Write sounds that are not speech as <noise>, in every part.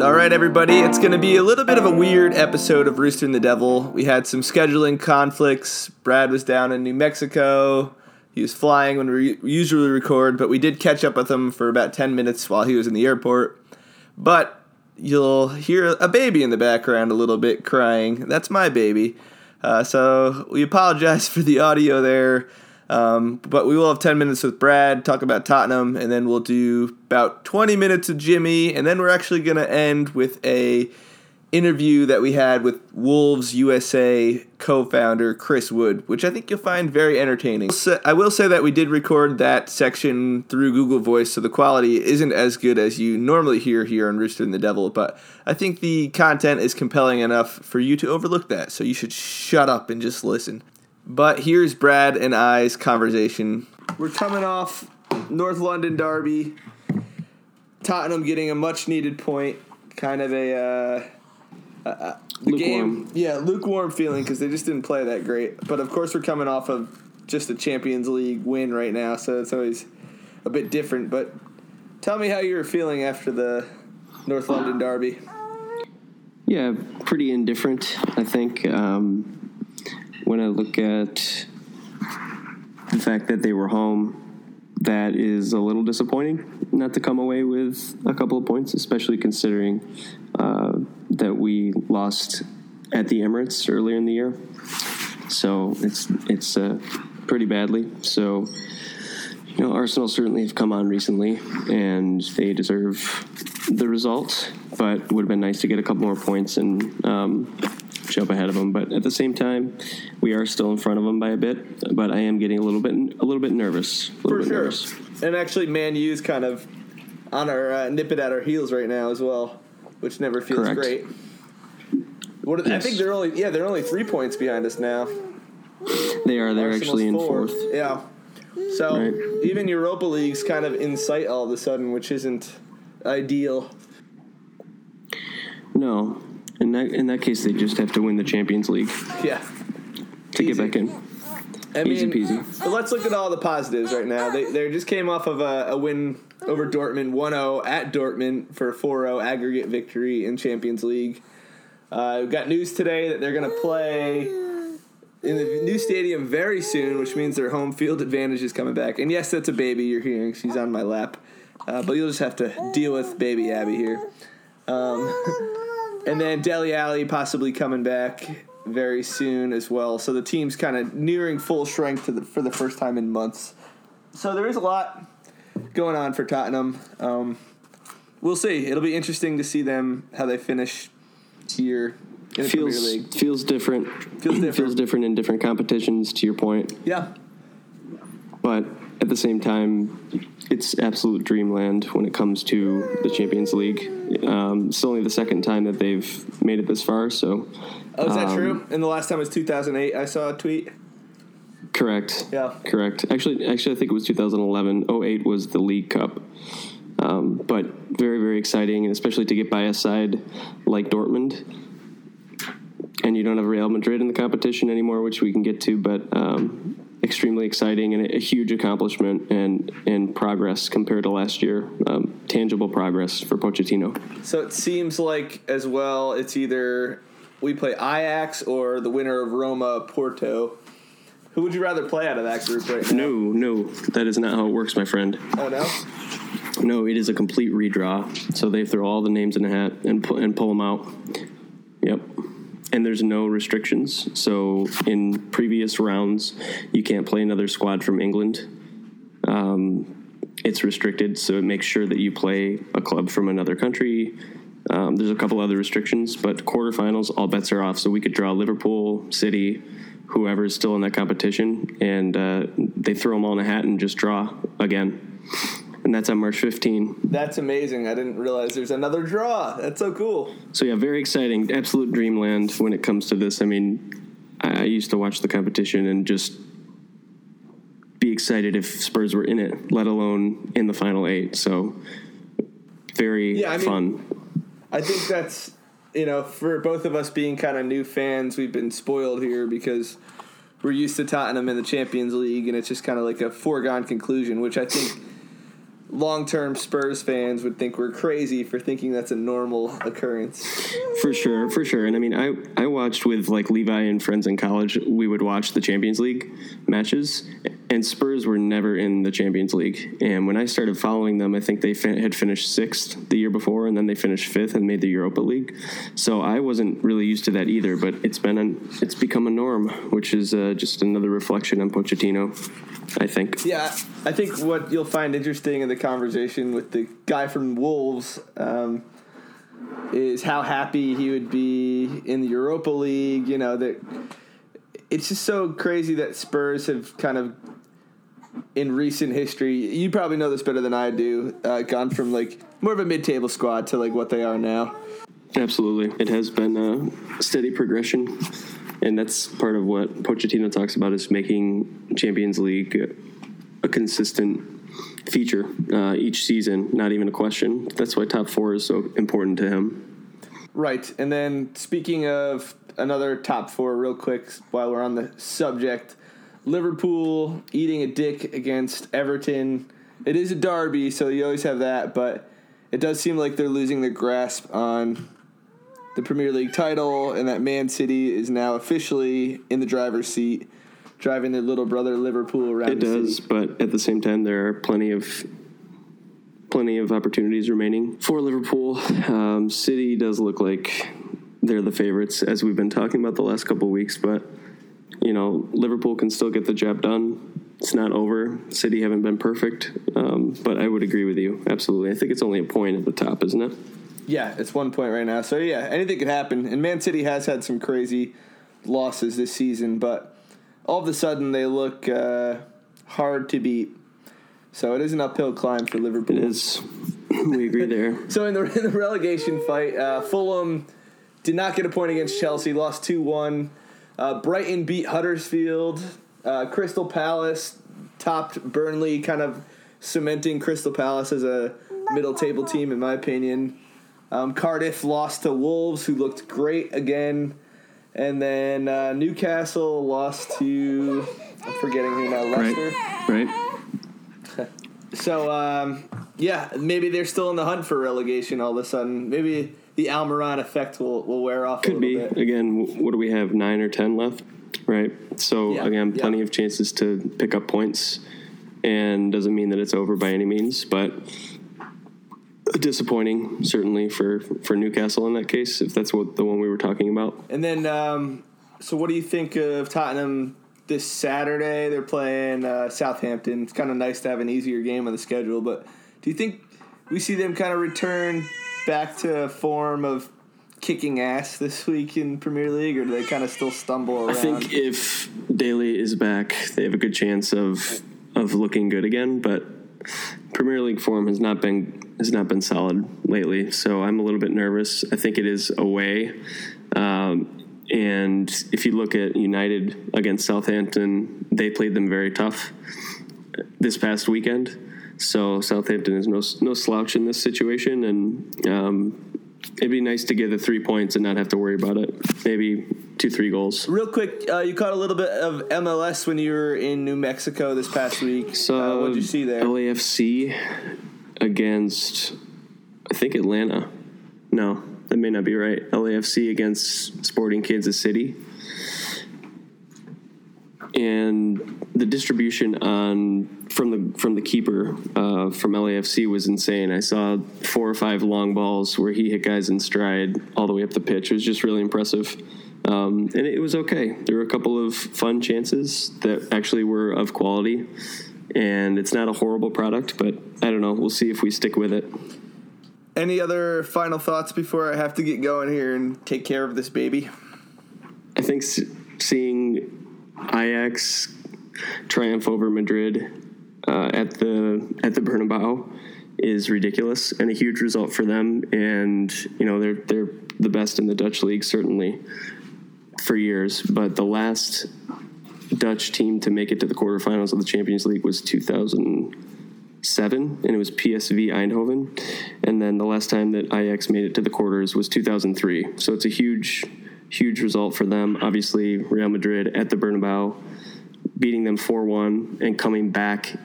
All right, everybody, it's going to be a little bit of a weird episode of Rooster and the Devil. We had some scheduling conflicts. Brad was down in New Mexico. He was flying when we usually record, but we did catch up with him for about 10 minutes while he was in the airport. But you'll hear a baby in the background a little bit crying. That's my baby. Uh, so we apologize <laughs> for the audio there. Um, but we will have 10 minutes with Brad, talk about Tottenham, and then we'll do about 20 minutes of Jimmy, and then we're actually going to end with a interview that we had with Wolves USA co-founder Chris Wood, which I think you'll find very entertaining. I will say that we did record that section through Google Voice, so the quality isn't as good as you normally hear here on Rooster and the Devil, but I think the content is compelling enough for you to overlook that, so you should shut up and just listen. But here's Brad and I's conversation. We're coming off North London Derby. Tottenham getting a much needed point. Kind of a uh, the Lukewarm. game, yeah, lukewarm feeling because they just didn't play that great. But of course, we're coming off of just a Champions League win right now, so it's always a bit different. But tell me how you were feeling after the North London Derby. Yeah, pretty indifferent, I think. Um, when I look at the fact that they were home, that is a little disappointing not to come away with a couple of points, especially considering uh, that we lost at the Emirates earlier in the year. So it's it's uh, pretty badly. So you know, Arsenal certainly have come on recently, and they deserve the result. But would have been nice to get a couple more points and um, jump ahead of them. But at the same time, we are still in front of them by a bit. But I am getting a little bit a little bit nervous. A little For bit sure. nervous. And actually, Man U's kind of on our uh, nipping at our heels right now as well, which never feels Correct. great. What they- I think they're only yeah they're only three points behind us now. They are. They're Arsenal's actually in fourth. Yeah. So Right. even Europa League's kind of in sight all of a sudden, which isn't ideal. No. In that in that case, they just have to win the Champions League Yeah. to Easy. get back in. I Easy mean, peasy. But let's look at all the positives right now. They they just came off of a, a win over Dortmund, 1-0 at Dortmund for a 4-0 aggregate victory in Champions League. Uh, we've got news today that they're going to play in the new stadium very soon, which means their home field advantage is coming back. And yes, that's a baby you're hearing. She's on my lap. Uh, but you'll just have to deal with baby Abby here. Um, <laughs> and then Dele Alli possibly coming back very soon as well. So the team's kind of nearing full strength the, for the first time in months. So there is a lot going on for Tottenham. Um, we'll see. It'll be interesting to see them how they finish here in the Premier Feels League. feels different. Feels different. <clears throat> feels different in different competitions. To your point. Yeah, but at the same time, it's absolute dreamland when it comes to the Champions League. Um, it's only the second time that they've made it this far, so Oh, is that Um, true? And the last time was 2008. I saw a tweet. correct. Yeah. correct. Actually, actually, I think it was 2011. 08 was the League Cup, um, but very, very exciting, and especially to get by a side like Dortmund. And you don't have Real Madrid in the competition anymore, which we can get to, but um, extremely exciting and a, huge accomplishment and and progress compared to last year. Um, tangible progress for Pochettino. So it seems like as well, it's either we play Ajax or the winner of Roma Porto. Who would you rather play out of that group right now? No, no, that is not how it works, my friend. Oh no. No, it is a complete redraw. So they throw all the names in a hat and pu- and pull them out. Yep. And there's no restrictions. So in previous rounds, you can't play another squad from England. Um, it's restricted, so it makes sure that you play a club from another country. Um, there's a couple other restrictions, but quarterfinals, all bets are off. So we could draw Liverpool, City, whoever is still in that competition, and uh, they throw them all in a hat and just draw again. And that's on March 15. That's amazing. I didn't realize there's another draw. That's so cool. So yeah, very exciting. Absolute dreamland when it comes to this. I mean, I used to watch the competition and just be excited if Spurs were in it, let alone in the final eight. So very Yeah, I mean- fun. I think that's you know for both of us being kind of new fans, we've been spoiled here because we're used to Tottenham in the Champions League, and it's just kind of like a foregone conclusion, which I think long-term Spurs fans would think we're crazy for thinking that's a normal occurrence. For sure, for sure. And I mean, I, I watched with like Levi and friends in college. We would watch the Champions League matches, and Spurs were never in the Champions League. And when I started following them, I think they fin- had finished sixth the year before, and then they finished fifth and made the Europa League. So I wasn't really used to that either. But it's been an, it's become a norm, which is uh, just another reflection on Pochettino. I think. Yeah, I think what you'll find interesting in the conversation with the guy from Wolves um, is how happy he would be in the Europa League. You know that it's just so crazy that Spurs have kind of in recent history. You probably know this better than I do. Uh, gone from like more of a mid-table squad to like what they are now. Absolutely. It has been a steady progression. And that's part of what Pochettino talks about is making Champions League a consistent feature uh, each season, not even a question. That's why top four is so important to him. Right. And then speaking of another top four, real quick, while we're on the subject, Liverpool eating a dick against Everton. It is a derby, so you always have that, but it does seem like they're losing their grasp on the Premier League title, and that Man City is now officially in the driver's seat, driving their little brother Liverpool around. It does, city. but at the same time, there are plenty of plenty of opportunities remaining for Liverpool. Um, City does look like they're the favorites, as we've been talking about the last couple of weeks. But you know, Liverpool can still get the job done. It's not over. City haven't been perfect, um, but I would agree with you absolutely. I think it's only a point at the top, isn't it? Yeah, it's one point right now. So yeah, anything could happen. And Man City has had some crazy losses this season, but all of a sudden they look uh, hard to beat. So it is an uphill climb for Liverpool. It is. <laughs> We agree there. <laughs> So in the, in the relegation fight, uh, Fulham did not get a point against Chelsea, lost two one. Uh, Brighton beat Huddersfield. Uh, Crystal Palace topped Burnley, kind of cementing Crystal Palace as a middle table team, in my opinion. Um, Cardiff lost to Wolves, who looked great again. And then uh, Newcastle lost to, I'm forgetting who now, Leicester. Right. Right. <laughs> So um, yeah, maybe they're still in the hunt for relegation all of a sudden. Maybe the Almiron effect will, will wear off. a Could be. bit. Again, what do we have? Nine or ten left, right? So Yeah, again, yeah. plenty of chances to pick up points, and doesn't mean that it's over by any means, but disappointing certainly for for Newcastle in that case, if that's what the one we were talking about. And then, um, so what do you think of Tottenham this Saturday? They're playing uh, Southampton. It's kind of nice to have an easier game on the schedule, but do you think we see them kind of return back to a form of kicking ass this week in Premier League, or do they kind of still stumble around? I think if Dele is back, they have a good chance of of looking good again. But Premier League form has not been has not been solid lately, so I'm a little bit nervous. I think it is away, um, and if you look at United against Southampton, they played them very tough this past weekend. So Southampton is no no slouch in this situation, and um, it'd be nice to get the three points and not have to worry about it. Maybe two three goals. Real quick, uh, you caught a little bit of MLS when you were in New Mexico this past week. So uh, what'd you see there? LAFC against I think Atlanta. No, that may not be right. LAFC against Sporting Kansas City. And the distribution on from the from the keeper uh, from LAFC was insane. I saw four or five long balls where he hit guys in stride all the way up the pitch. It was just really impressive. Um, and it was okay. There were a couple of fun chances that actually were of quality, and it's not a horrible product. But I don't know. We'll see if we stick with it. Any other final thoughts before I have to get going here and take care of this baby? I think seeing Ajax triumph over Madrid uh, at the at the Bernabeu is ridiculous and a huge result for them. And you know they're they're the best in the Dutch league certainly for years. But the last Dutch team to make it to the quarterfinals of the Champions League was 2007, and it was PSV Eindhoven. And then the last time that Ajax made it to the quarters was 2003. So it's a huge, huge result for them. Obviously, Real Madrid at the Bernabeu, beating them 4 1 and coming back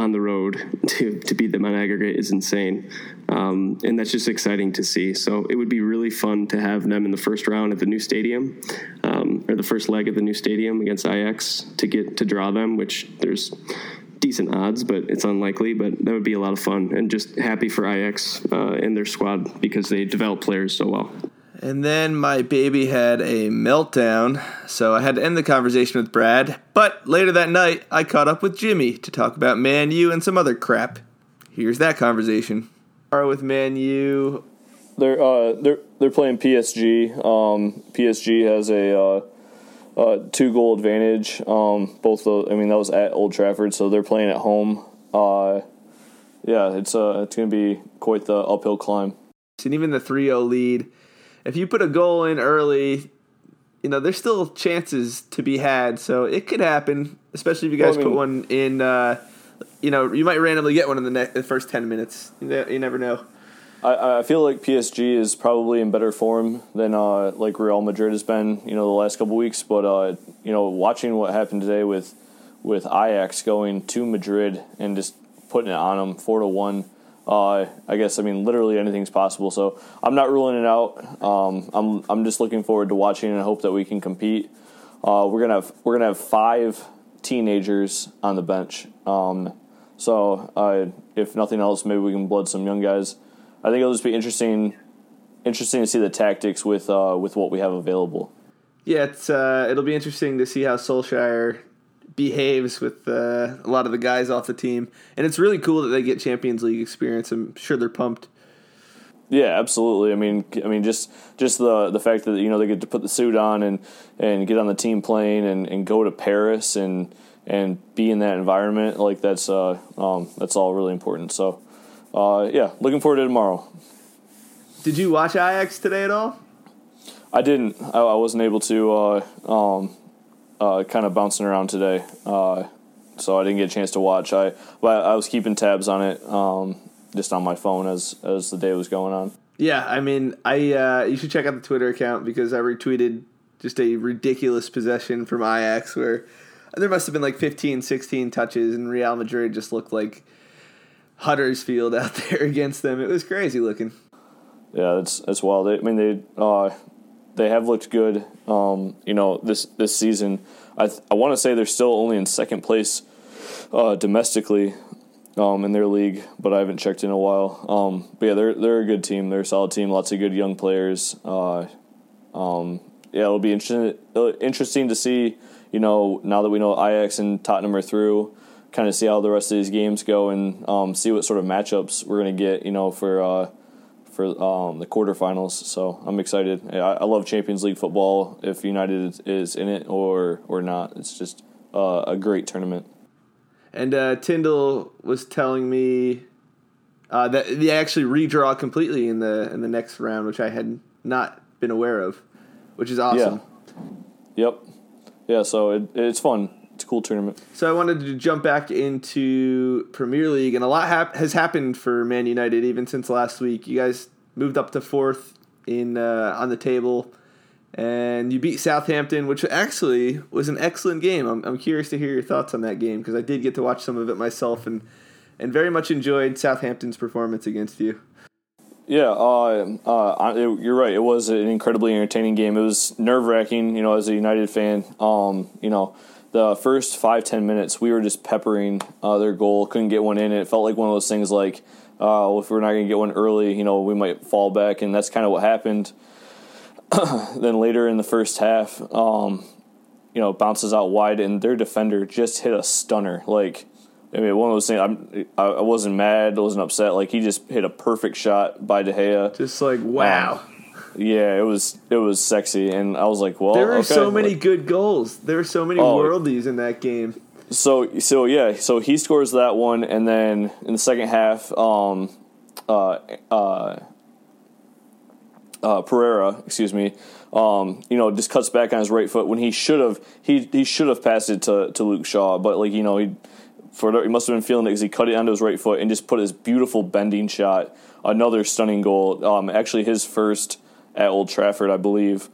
on the road <laughs> to, to beat them on aggregate is insane. Um, and that's just exciting to see. So it would be really fun to have them in the first round at the new stadium, um, or the first leg of the new stadium against Ajax to get to draw them, which there's decent odds, but it's unlikely. But that would be a lot of fun, and just happy for Ajax uh, and their squad because they develop players so well. And then my baby had a meltdown, so I had to end the conversation with Brad. But later that night, I caught up with Jimmy to talk about Man U and some other crap. Here's that conversation. Are With Man U, They're uh, they're they're playing PSG. Um, PSG has a uh, uh, two goal advantage. Um, both the, I mean that was at Old Trafford, so they're playing at home. Uh, yeah, it's uh, it's gonna be quite the uphill climb. and even the 3-0 lead, if you put a goal in early, you know there's still chances to be had. So it could happen, especially if you guys Well, I mean- put one in. Uh, you know, you might randomly get one in the, ne- the first 10 minutes. You, ne- you never know. I, I feel like PSG is probably in better form than uh, like Real Madrid has been, you know, the last couple weeks. But uh, you know, watching what happened today with with Ajax going to Madrid and just putting it on them four to one. Uh, I guess I mean literally anything's possible. So I'm not ruling it out. Um, I'm I'm just looking forward to watching and hope that we can compete. Uh, we're gonna have we're gonna have five teenagers on the bench. Um, so uh, if nothing else, maybe we can blood some young guys. I think it'll just be interesting, interesting to see the tactics with uh, with what we have available. Yeah, it's uh, it'll be interesting to see how Solskjaer behaves with uh, a lot of the guys off the team, and it's really cool that they get Champions League experience. I'm sure they're pumped. Yeah, absolutely. I mean, I mean, just just the the fact that you know they get to put the suit on and and get on the team plane and, and go to Paris and and be in that environment like that's uh um that's all really important. So, uh, yeah, looking forward to tomorrow. Did you watch Ajax today at all? I didn't. I, I wasn't able to. Uh, um, uh, kind of bouncing around today, uh, so I didn't get a chance to watch. I but I was keeping tabs on it, um, just on my phone as as the day was going on. Yeah, I mean, I uh, you should check out the Twitter account because I retweeted just a ridiculous possession from Ajax where there must have been like 15, 16 touches, and Real Madrid just looked like Huddersfield <laughs> out there against them. It was crazy looking. Yeah, that's that's wild. I mean, they uh, they have looked good. Um, you know, this this season, I th- I want to say they're still only in second place uh, domestically um, in their league, but I haven't checked in a while. Um, but yeah, they're they're a good team. They're a solid team. Lots of good young players. Uh, um, yeah, it'll be interesting interesting to see. You know, now that we know Ajax and Tottenham are through, kind of see how the rest of these games go and um, see what sort of matchups we're gonna get. You know, for uh, for um, the quarterfinals. So I'm excited. I, I love Champions League football. If United is in it or or not, it's just uh, a great tournament. And uh, Tyndall was telling me uh, that they actually redraw completely in the in the next round, which I had not been aware of, which is awesome. Yeah. Yep. Yeah. So it, it's fun. Cool tournament. So I wanted to jump back into Premier League, and a lot hap- has happened for Man United even since last week. You guys moved up to fourth in uh, on the table, and you beat Southampton, which actually was an excellent game. I'm, I'm curious to hear your thoughts on that game because I did get to watch some of it myself, and and very much enjoyed Southampton's performance against you. Yeah, uh, uh, it, you're right. It was an incredibly entertaining game. It was nerve wracking, you know, as a United fan. Um, you know, the first five ten minutes, we were just peppering uh, their goal. Couldn't get one in. It felt like one of those things like, uh, if we're not going to get one early, you know, we might fall back, and that's kind of what happened. <clears throat> then later in the first half, um, you know, bounces out wide, and their defender just hit a stunner. Like, I mean, one of those things. I'm, I wasn't mad, I wasn't upset. Like he just hit a perfect shot by De Gea. Just like wow, Yeah, it was it was sexy, and I was like, well, there were okay. so many Like, good goals. There were so many Oh. worldies in that game. so so yeah, so he scores that one, and then in the second half, um, uh, uh, uh, Pereira, excuse me, um, you know, just cuts back on his right foot when he should have he he should have passed it to, to Luke Shaw, but like you know he for he must have been feeling it because he cut it onto his right foot and just put his beautiful bending shot, another stunning goal. Um, actually his first at Old Trafford, I believe.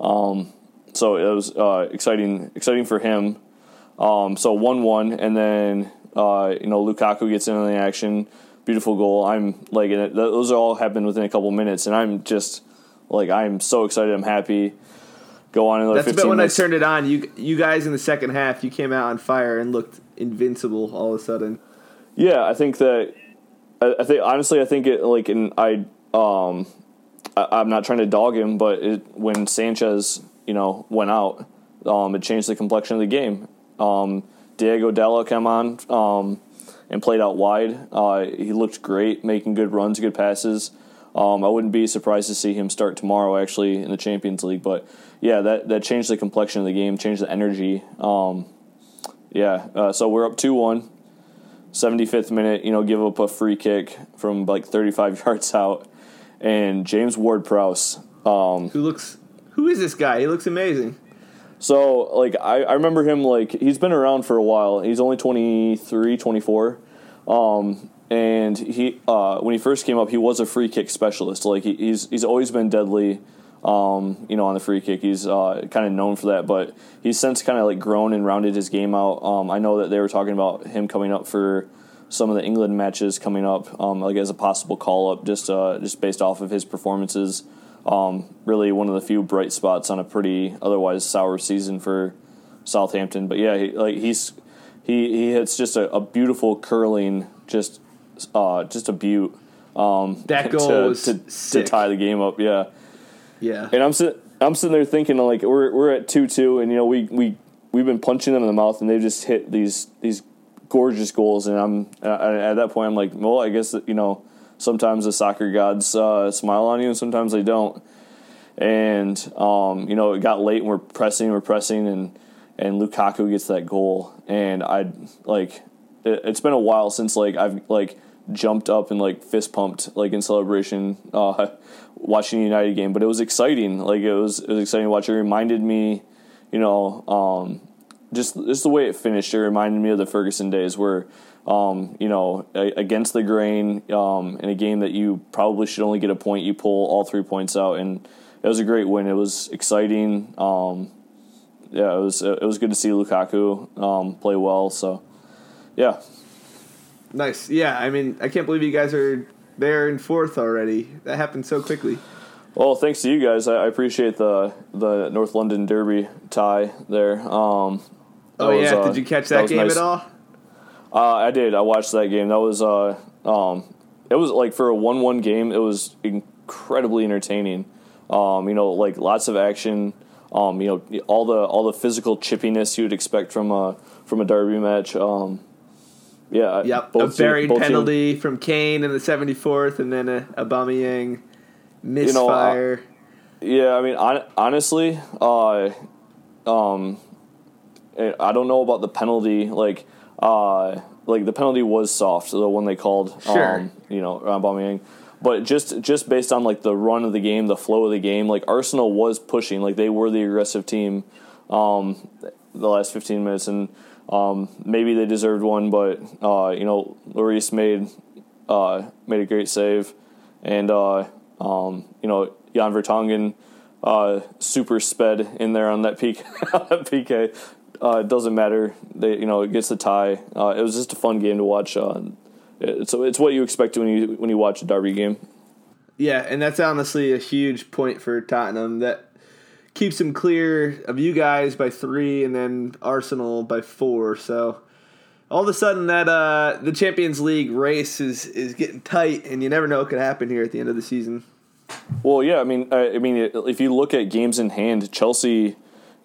Um, so it was uh, exciting exciting for him. Um, so one one, and then uh, you know Lukaku gets in on the action, beautiful goal. I'm like those all happened within a couple minutes, and I'm just like I'm so excited. I'm happy. Go on another That's 15 about when I turned it on. You you guys in the second half, you came out on fire and looked invincible all of a sudden. Yeah, I think that. I, I think honestly, I think it like, and I um, I, I'm not trying to dog him, but it, when Sanchez, you know, went out, um, it changed the complexion of the game. Um, Diogo Dalot came on um, and played out wide. Uh, he looked great, making good runs, good passes. Um, I wouldn't be surprised to see him start tomorrow, actually, in the Champions League. But yeah, that that changed the complexion of the game, changed the energy. Um, yeah, uh, so we're up two one. 75th minute, you know, give up a free kick from like 35 <laughs> yards out. And James Ward Prowse. Um, Who looks? Who is this guy? He looks amazing. so, like, I, I remember him, like, he's been around for a while. He's only 23, 24. Um, and he, uh, when he first came up, he was a free kick specialist. Like, he, he's, he's always been deadly, um, you know, on the free kick. He's uh, kind of known for that. But he's since kind of, like, grown and rounded his game out. Um, I know that they were talking about him coming up for some of the England matches coming up, um, like as a possible call up, just uh, just based off of his performances. Um, really, one of the few bright spots on a pretty otherwise sour season for Southampton. But yeah, he, like he's he he hits just a, a beautiful curling, just uh, just a beaut. Um, That goal to, to, to tie the game up. Yeah. Yeah. And I'm sitting, I'm sitting there thinking like we're we're at two two, and you know we we we've been punching them in the mouth, and they've just hit these these gorgeous goals, and I'm at that point I'm like, well, I guess you know sometimes the soccer gods uh, smile on you, and sometimes they don't. And um, you know it got late, and we're pressing, we're pressing, and and Lukaku gets that goal, and I like it, it's been a while since like I've like jumped up and like fist pumped like in celebration uh, <laughs> watching the United game, but it was exciting. Like it was it was exciting to watch. It reminded me, you know, um, just just the way it finished. It reminded me of the Ferguson days where. Um, you know, a- against the grain um, in a game that you probably should only get a point, you pull all three points out, and it was a great win. It was exciting. Um, yeah, it was it was good to see Lukaku um, play well. So, yeah, Nice. Yeah. I mean, I can't believe you guys are there in fourth already. That happened so quickly. Well, thanks to you guys. I, I appreciate the the North London Derby tie there. Um, Oh was, yeah. uh, Did you catch that, was game nice. at all? Uh, I did. I watched that game. That was uh, um, it was like for a one-one game. It was incredibly entertaining. Um, you know, like lots of action. Um, you know, all the all the physical chippiness you would expect from a from a derby match. Um, yeah. Yep. a buried team- penalty from Kane in the 74th, and then a Aubameyang know, misfire. Yeah, I mean, hon- honestly, uh, um, I don't know about the penalty. Like, uh, like the penalty was soft, the one they called. Sure. Um, you know, Aubameyang. But just just based on like the run of the game, the flow of the game, like Arsenal was pushing, like they were the aggressive team, um, the last fifteen minutes, and um, maybe they deserved one, but uh, you know, Lloris made uh, made a great save, and uh, um, you know Jan Vertonghen uh, super sped in there on that PK. <laughs> on that PK. Uh, it doesn't matter. They you know it gets the tie. Uh, it was just a fun game to watch. Uh, it's it's what you expect when you when you watch a derby game. Yeah, and that's honestly a huge point for Tottenham. That keeps them clear of you guys by three, and then Arsenal by four. So all of a sudden, that uh, the Champions League race is is getting tight, and you never know what could happen here at the end of the season. Well, yeah, I mean, I, I mean, if you look at games in hand, Chelsea,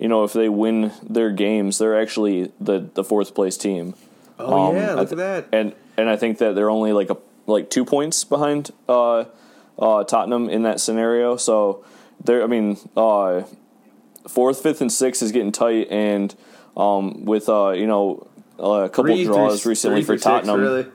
you know, if they win their games, they're actually the the fourth place team. Oh Um, yeah, look th- at that. And and I think that they're only like a like two points behind uh, uh, Tottenham in that scenario. So they're, I mean, uh, fourth, fifth, and sixth is getting tight, and um, with uh, you know a couple Three through- draws recently for through six, Tottenham. really.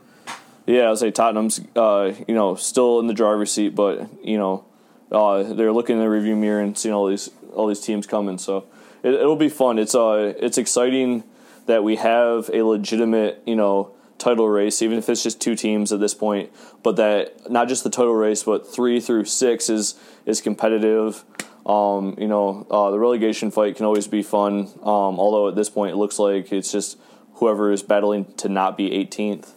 Yeah, I would say Tottenham's, uh, you know, still in the driver's seat, but you know, uh, they're looking in the review mirror and seeing all these all these teams coming. So it, it'll be fun. It's uh, it's exciting that we have a legitimate, you know, title race, even if it's just two teams at this point. But that not just the title race, but three through six is is competitive. Um, you know, uh, the relegation fight can always be fun. Um, although at this point, it looks like it's just whoever is battling to not be 18th.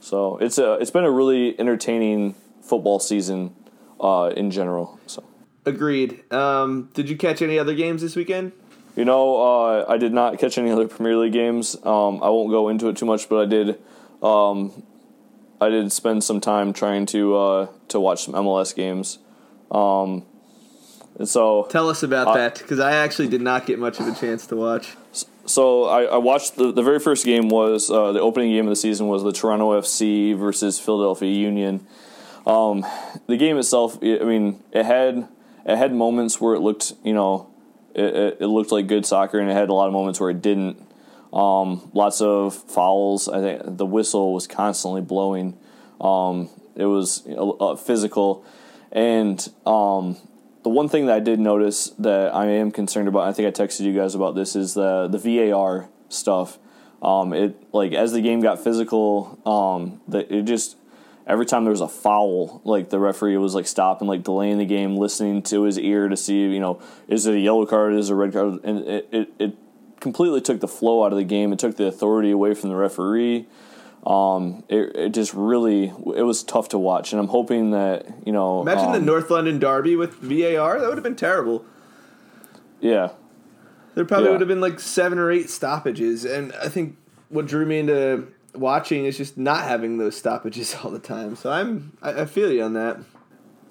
So it's a it's been a really entertaining football season uh, in general. So Agreed. Um, did you catch any other games this weekend? You know, uh, I did not catch any other Premier League games. Um, I won't go into it too much, but I did. Um, I did spend some time trying to uh, to watch some MLS games. Um, and so Tell us about Uh, that because I actually did not get much of a chance to watch. So I, I watched the, the very first game was uh, the opening game of the season was the Toronto FC versus Philadelphia Union. Um, the game itself, I I mean, it had it had moments where it looked, you know, it, it, looked like good soccer, and it had a lot of moments where it didn't. Um, lots of fouls. I think the whistle was constantly blowing. Um, it was uh, physical, and um, the one thing that I did notice that I am concerned about, I think I texted you guys about this, is the the VAR stuff. Um, it like as the game got physical, um, that it just every time there was a foul, like the referee was like stopping, like delaying the game, listening to his ear to see, you know, is it a yellow card, is it a red card, and it it, it completely took the flow out of the game. It took the authority away from the referee. Um, it, it just really it was tough to watch, and I'm hoping that you know. Imagine the um, North London Derby with VAR. That would have been terrible. Yeah, There probably Yeah. would have been like seven or eight stoppages, and I think what drew me into watching is just not having those stoppages <laughs> all the time. So I'm I, I feel you on that.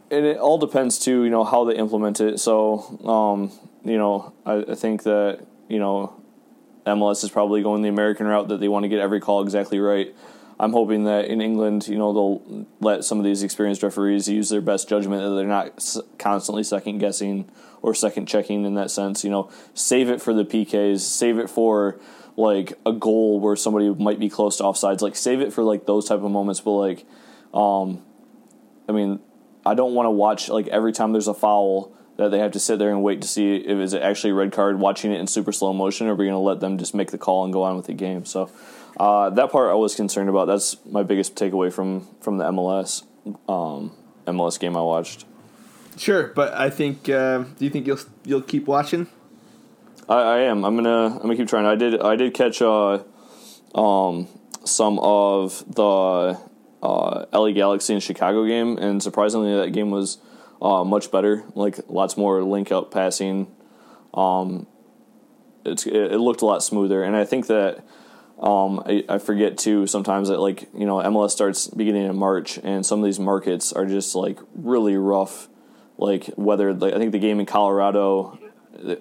and it all depends too, you know, how they implement it. So, um, you know, I, I think that you know, MLS is probably going the American route that they want to get every call exactly right. I'm hoping that in England, you know, they'll let some of these experienced referees use their best judgment, that they're not constantly second guessing or second checking in that sense. You know, save it for the PKs, save it for like a goal where somebody might be close to offsides. Like save it for like those type of moments. But like, um, I mean, I don't want to watch like every time there's a foul that they have to sit there and wait to see if it's actually a red card, watching it in super slow motion, or are we going to let them just make the call and go on with the game? So uh, that part I was concerned about. That's my biggest takeaway from from the MLS um, MLS game I watched. Sure, but I think. Uh, do you think you'll you'll keep watching? I, I am. I'm gonna. I'm gonna keep trying. I did. I did catch uh, um, some of the uh, LA Galaxy and Chicago game, and surprisingly, that game was uh, much better. Like lots more link up passing. Um, it's it, it looked a lot smoother, and I think that. Um, I, I forget too sometimes that like you know MLS starts beginning in March, and some of these markets are just like really rough. Like whether like, I think the game in Colorado,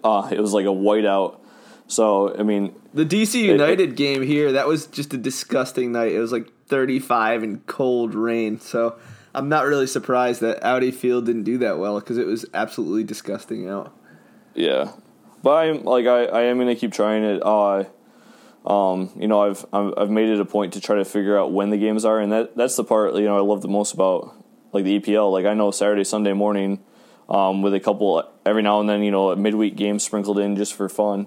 uh, it was like a whiteout. So I mean, The DC United game here, that was just a disgusting night. It was like 35 and cold rain. So I'm not really surprised that Audi Field didn't do that well because it was absolutely disgusting out. yeah. But I'm like I, I am gonna keep trying it. Uh, um, you know, I've I've I've made it a point to try to figure out when the games are, and that that's the part you know I love the most about like the EPL. Like I know Saturday, Sunday morning, um, with a couple every now and then you know a midweek game sprinkled in just for fun.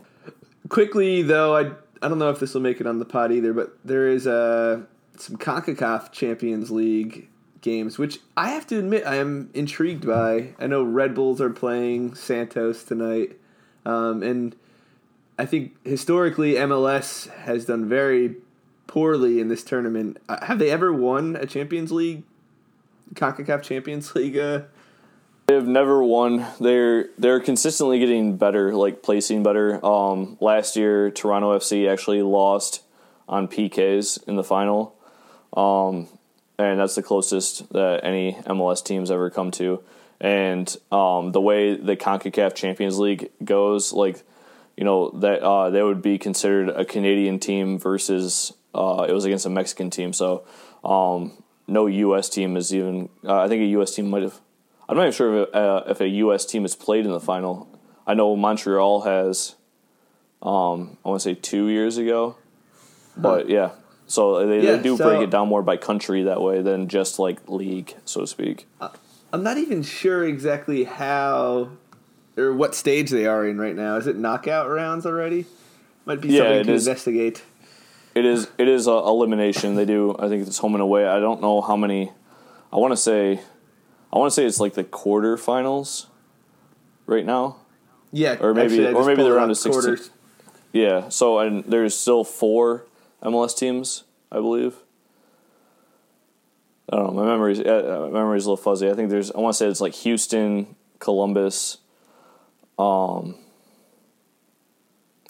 Quickly though, I I don't know if this will make it on the pod either, but there is uh, some Concacaf Champions League games, which I have to admit I am intrigued by. I know Red Bulls are playing Santos tonight, um, and I think historically MLS has done very poorly in this tournament. Uh, have they ever won a Champions League, Concacaf Champions League? Uh, They've never won. They're they're consistently getting better, like placing better. Um, last year, Toronto FC actually lost on PKs in the final, um, and that's the closest that any MLS teams ever come to. And um, the way the Concacaf Champions League goes, like you know that uh, they would be considered a Canadian team versus uh, it was against a Mexican team. So um, no U.S. team is even. Uh, I think a U.S. team might have. I'm not even sure if a, uh, if a U.S. team has played in the final. I know Montreal has. Um, I want to say two years ago. But yeah, so they, Yeah, they do so- break it down more by country that way than just like league, so to speak. I'm not even sure exactly how or what stage they are in right now. Is it knockout rounds already? Might be Yeah, something to is. investigate. It is it is a elimination. They do. I think it's home and away. I don't know how many. I want to say, I want to say it's like the quarterfinals, right now. Yeah, Or maybe- actually, or maybe pulled they're around up, to 16. quarters. Yeah. So and there's still four MLS teams, I believe. I don't know. My memory's uh, my memory's a little fuzzy. I think there's. I want to say it's like Houston, Columbus. Um.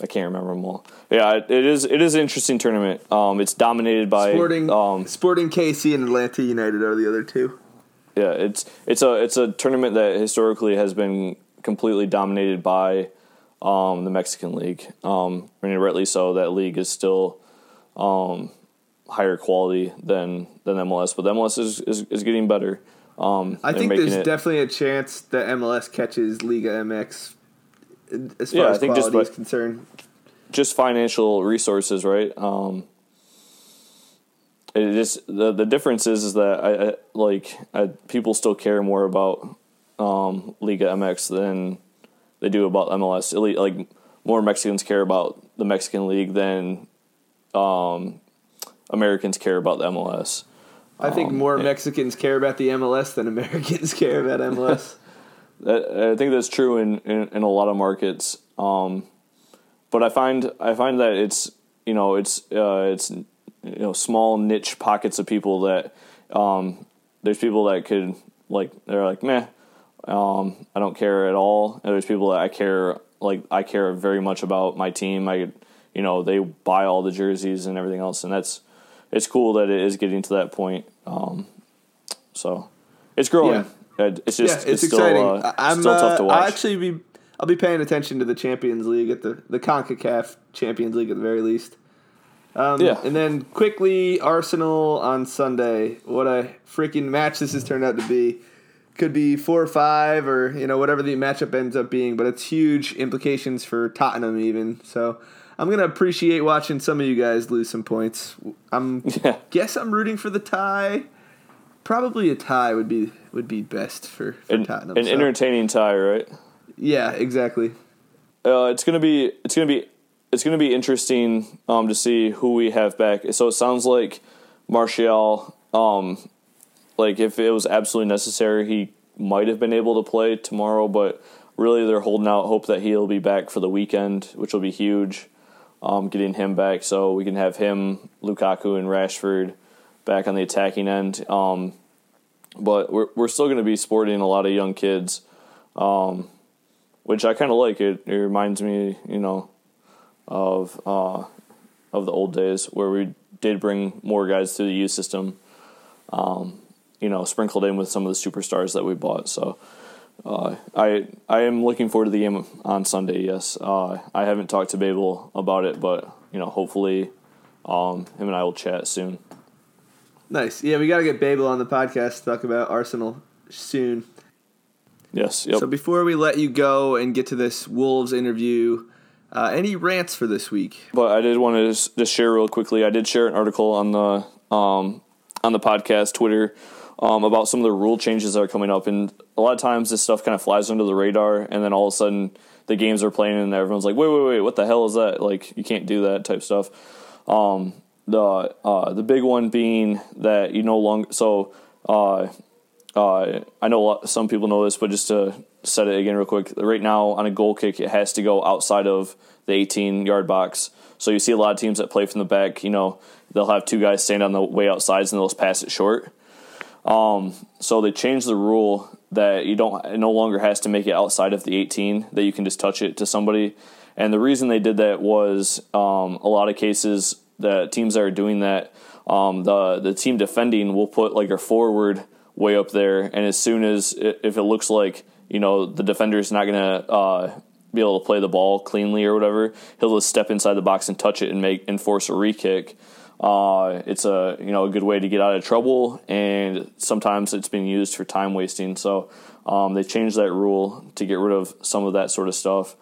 I can't remember them all. Yeah, it it is. It is an interesting tournament. Um, it's dominated by Sporting, Um, Sporting KC and Atlanta United are the other two. Yeah, it's it's a it's a tournament that historically has been completely dominated by um, the Mexican League. Um, I mean, rightly so. That league is still um, higher quality than than MLS, but MLS is is, is getting better. Um, I think there's it- definitely a chance that MLS catches Liga MX as far Yeah, I as think quality just is concerned. just financial resources, right? Um, it just the the difference is is that I, I like I, people still care more about um, Liga MX than they do about MLS. At least, Like more Mexicans care about the Mexican league than um, Americans care about the MLS. I think Um, more yeah. Mexicans care about the MLS than Americans <laughs> care about MLS. <laughs> I think that's true in, in, in a lot of markets. Um, but I find I find that it's you know it's uh, it's you know small niche pockets of people that um, there's people that could like they're like meh um, I don't care at all. And there's people that I care like I care very much about my team. I you know they buy all the jerseys and everything else, and that's it's cool that it is getting to that point. Um, so it's growing. Uh, It's just yeah, it's, still, exciting. uh, I- I'm still tough to uh, watch. I'll actually be I'll be paying attention to the Champions League at the the Concacaf Champions League at the very least. Um, Yeah. and then quickly Arsenal on Sunday. What a freaking match this has turned out to be. Could be four or five, or you know whatever the matchup ends up being, but it's huge implications for Tottenham even. So I'm gonna appreciate watching some of you guys lose some points. I'm Yeah. guess I'm rooting for the tie. Probably a tie would be would be best for, for an, Tottenham. an so- entertaining tie, right? yeah, exactly. Uh, it's gonna be it's gonna be it's gonna be interesting um, to see who we have back. So it sounds like Martial, um, like if it was absolutely necessary, he might have been able to play tomorrow, but really they're holding out hope that he'll be back for the weekend, which will be huge. Um, getting him back so we can have him, Lukaku, and Rashford back on the attacking end. Um, but we're we're still going to be sporting a lot of young kids which I kind of like. It it reminds me, you know, of uh, of the old days where we did bring more guys through the youth system. Um, you know, sprinkled in with some of the superstars that we bought. So uh, I I am looking forward to the game on Sunday. Yes, uh, I haven't talked to Babel about it, but you know, hopefully, um, him and I will chat soon. Nice. Yeah, we got to get Babel on the podcast to talk about Arsenal soon. Yes. Yep. So before we let you go and get to this Wolves interview, uh, any rants for this week? But I did want to just, just share real quickly. I did share an article on the um, on the podcast Twitter um, about some of the rule changes that are coming up, and a lot of times this stuff kind of flies under the radar, and then all of a sudden the games are playing, and everyone's like, "Wait, wait, wait! What the hell is that? Like, you can't do that type stuff." Um, the uh, the big one being that you no longer so. Uh, uh, I know lot, some people know this, but just to set it again real quick, right now on a goal kick, it has to go outside of the 18 yard box. So you see a lot of teams that play from the back, you know, they'll have two guys stand on the way outsides and they'll pass it short. Um, so they changed the rule that you don't it no longer has to make it outside of the 18 that you can just touch it to somebody. And the reason they did that was um, a lot of cases the teams that are doing that, um, the the team defending will put like a forward way up there, and as soon as if it looks like you know the defender's not gonna uh, be able to play the ball cleanly or whatever, he'll just step inside the box and touch it and make and force a re kick. Uh, it's a you know a good way to get out of trouble, and sometimes it's been used for time wasting. So um, they changed that rule to get rid of some of that sort of stuff.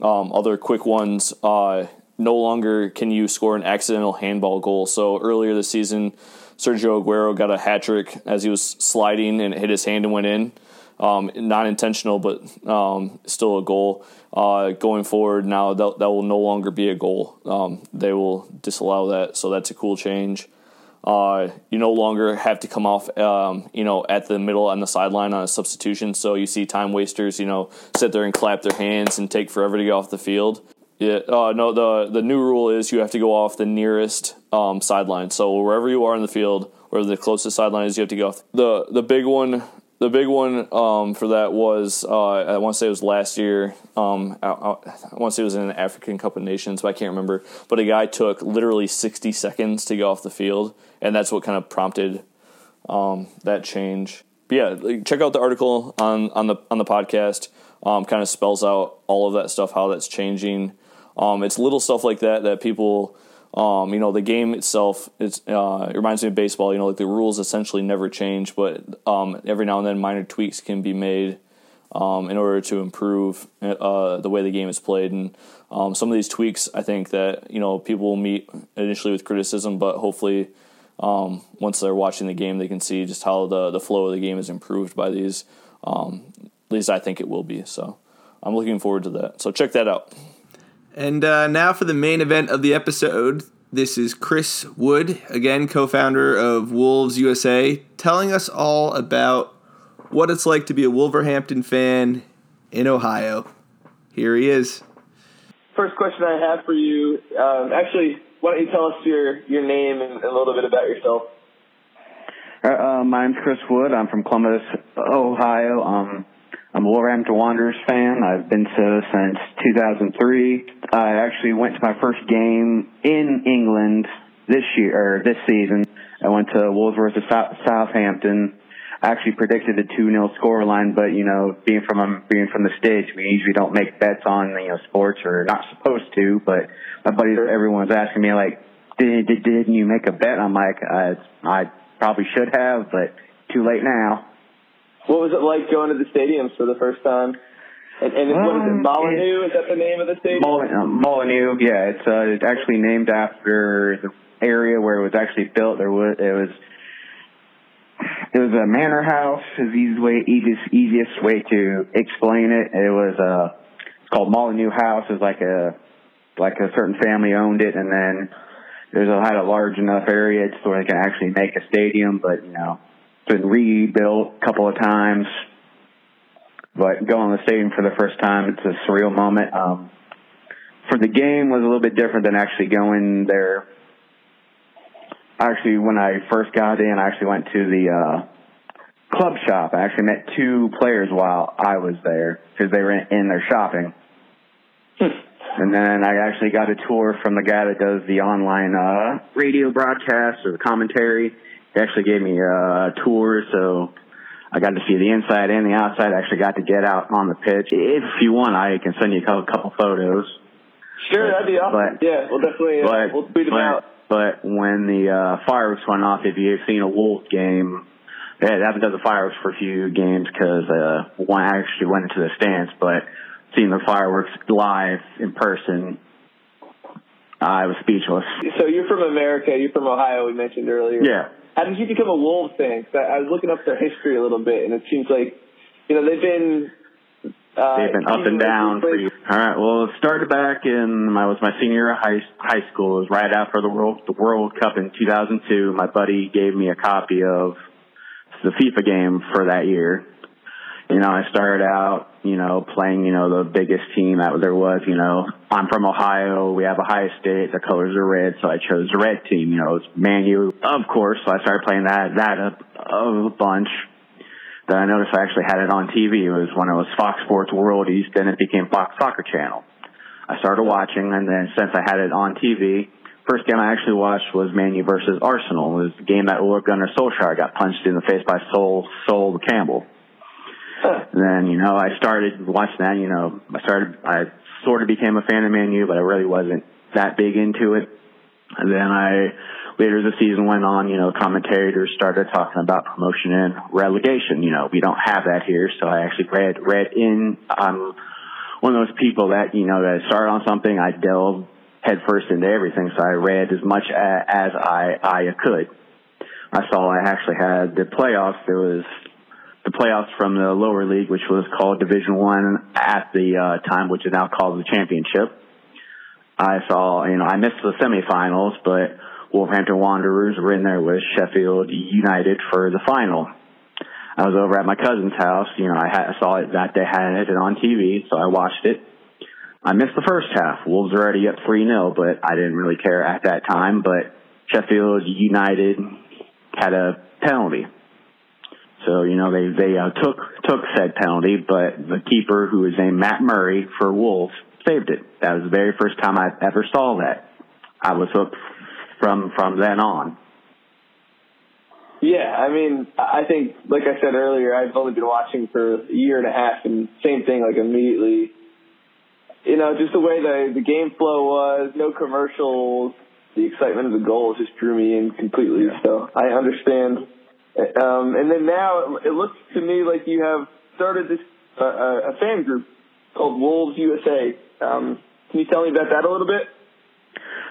Um, other quick ones. Uh, no longer can you score an accidental handball goal. So earlier this season, Sergio Aguero got a hat trick as he was sliding and it hit his hand and went in. Um, not intentional, but um, still a goal. Uh, going forward now, that, that will no longer be a goal. Um, they will disallow that, so that's a cool change. Uh, you no longer have to come off, um, you know, at the middle on the sideline on a substitution. So you see time wasters, you know, sit there and clap their hands and take forever to get off the field. Yeah, uh, no. the The new rule is you have to go off the nearest um, sideline. So wherever you are in the field, where the closest sideline is, you have to go off. the The big one the big one um, for that was uh, I want to say it was last year. Um, I, I, want to say it was in an African Cup of Nations, but I can't remember. But a guy took literally 60 seconds to go off the field, and that's what kind of prompted um, that change. But yeah, check out the article on on the on the podcast. Um, kind of spells out all of that stuff, how that's changing. Um, it's little stuff like that that people um, you know, the game itself it's, uh, it reminds me of baseball. You know, like the rules essentially never change, but um, every now and then minor tweaks can be made um, in order to improve uh, the way the game is played. And um, some of these tweaks, I think that you know people will meet initially with criticism, but hopefully. Um, once they're watching the game, they can see just how the, the flow of the game is improved by these. At least I think it will be. So I'm looking forward to that. So check that out. And uh, now for the main event of the episode. This is Chris Wood, again, co founder of Wolves USA, telling us all about what it's like to be a Wolverhampton fan in Ohio. Here he is. First question I have for you um, actually, why don't you tell us your, your name and a little bit about yourself? Uh, uh, my name's Chris Wood. I'm from Columbus, Ohio. Um, I'm a Wolverhampton Wanderers fan. I've been so since 2003. I actually went to my first game in England this year or this season. I went to Wolves versus Southampton. I actually predicted a 2-0 scoreline, but you know, being from um, being from the states, we usually don't make bets on you know sports or not supposed to. But my buddies, everyone's asking me like, did, did didn't you make a bet? I'm like, I I probably should have, but too late now. What was it like going to the stadiums for the first time? And, and um, what is it, um, Molineux? Is that the name of the stadium? Um, Molineux, yeah. It's uh, it's actually named after the area where it was actually built. There was it was it was a manor house. Is the easiest way easiest easiest way to explain it. It was uh it's called Molineux House. It's like a like a certain family owned it, and then there's a had a large enough area so they can actually make a stadium. But you know, been rebuilt a couple of times. But going to the stadium for the first time, it's a surreal moment. Um, for the game was a little bit different than actually going there. Actually, when I first got in, I actually went to the uh, club shop. I actually met two players while I was there because they were in, in there shopping. and then I actually got a tour from the guy that does the online uh, radio broadcast or the commentary. Actually gave me a tour, so I got to see the inside and the outside. I actually got to get out on the pitch. If you want, I can send you a couple, couple photos. Sure, that'd be awesome. But, yeah, we'll definitely uh, but, we'll tweet them but, out. But when the uh, fireworks went off, if you've seen a Wolf game, they haven't done the fireworks for a few games because uh, one actually went into the stands. But seeing the fireworks live in person, I was speechless. So you're from America. You're from Ohio. We mentioned earlier. Yeah. How did you become a Wolves fan? Cause I, I was looking up their history a little bit, and it seems like you know they've been uh, they've been up and down for you. All right. Well, it started back in my was my senior year of high high school. It was right after the World the World Cup in 2002. My buddy gave me a copy of the FIFA game for that year. You know, I started out you know, playing, you know, the biggest team that there was, you know, I'm from Ohio. We have Ohio State. The colors are red. So I chose the red team, you know, it's Man U, of course. So I started playing that, that a, a bunch. Then I noticed I actually had it on TV. It was when it was Fox Sports World East, then it became Fox Soccer Channel. I started watching, and then since I had it on TV, first game I actually watched was Man U versus Arsenal. It was the game that Ole Gunnar Solskjaer got punched in the face by Sol Sol Campbell. Then, you know, I started watching that, you know, I started, I sort of became a fan of Man U, but I really wasn't that big into it. And then I, later the season went on, you know, commentators started talking about promotion and relegation. You know, we don't have that here. So I actually read, read in, um, one of those people that, you know, that started on something, I delved headfirst into everything. So I read as much a, as I I could. I saw I actually had the playoffs. There was the playoffs from the lower league, which was called Division One at the uh, time, which is now called the championship. I saw, you know, I missed the semifinals, but Wolverhampton Wanderers were in there with Sheffield United for the final. I was over at my cousin's house. You know, I, had, I saw it that they had it on TV, so I watched it. I missed the first half. Wolves were already up 3 0, but I didn't really care at that time. But Sheffield United had a penalty. So, you know, they, they uh, took, took said penalty, but the keeper, who was named Matt Murray for Wolves, saved it. That was the very first time I ever saw that. I was hooked from, from then on. Yeah, I mean, I think, like I said earlier, I've only been watching for a year and a half, and same thing, like immediately. You know, just the way the the game flow was, no commercials, the excitement of the goals just drew me in completely. Yeah. So I understand. Um, and then now it looks to me like you have started this uh, a fan group called Wolves USA. Um, can you tell me about that a little bit?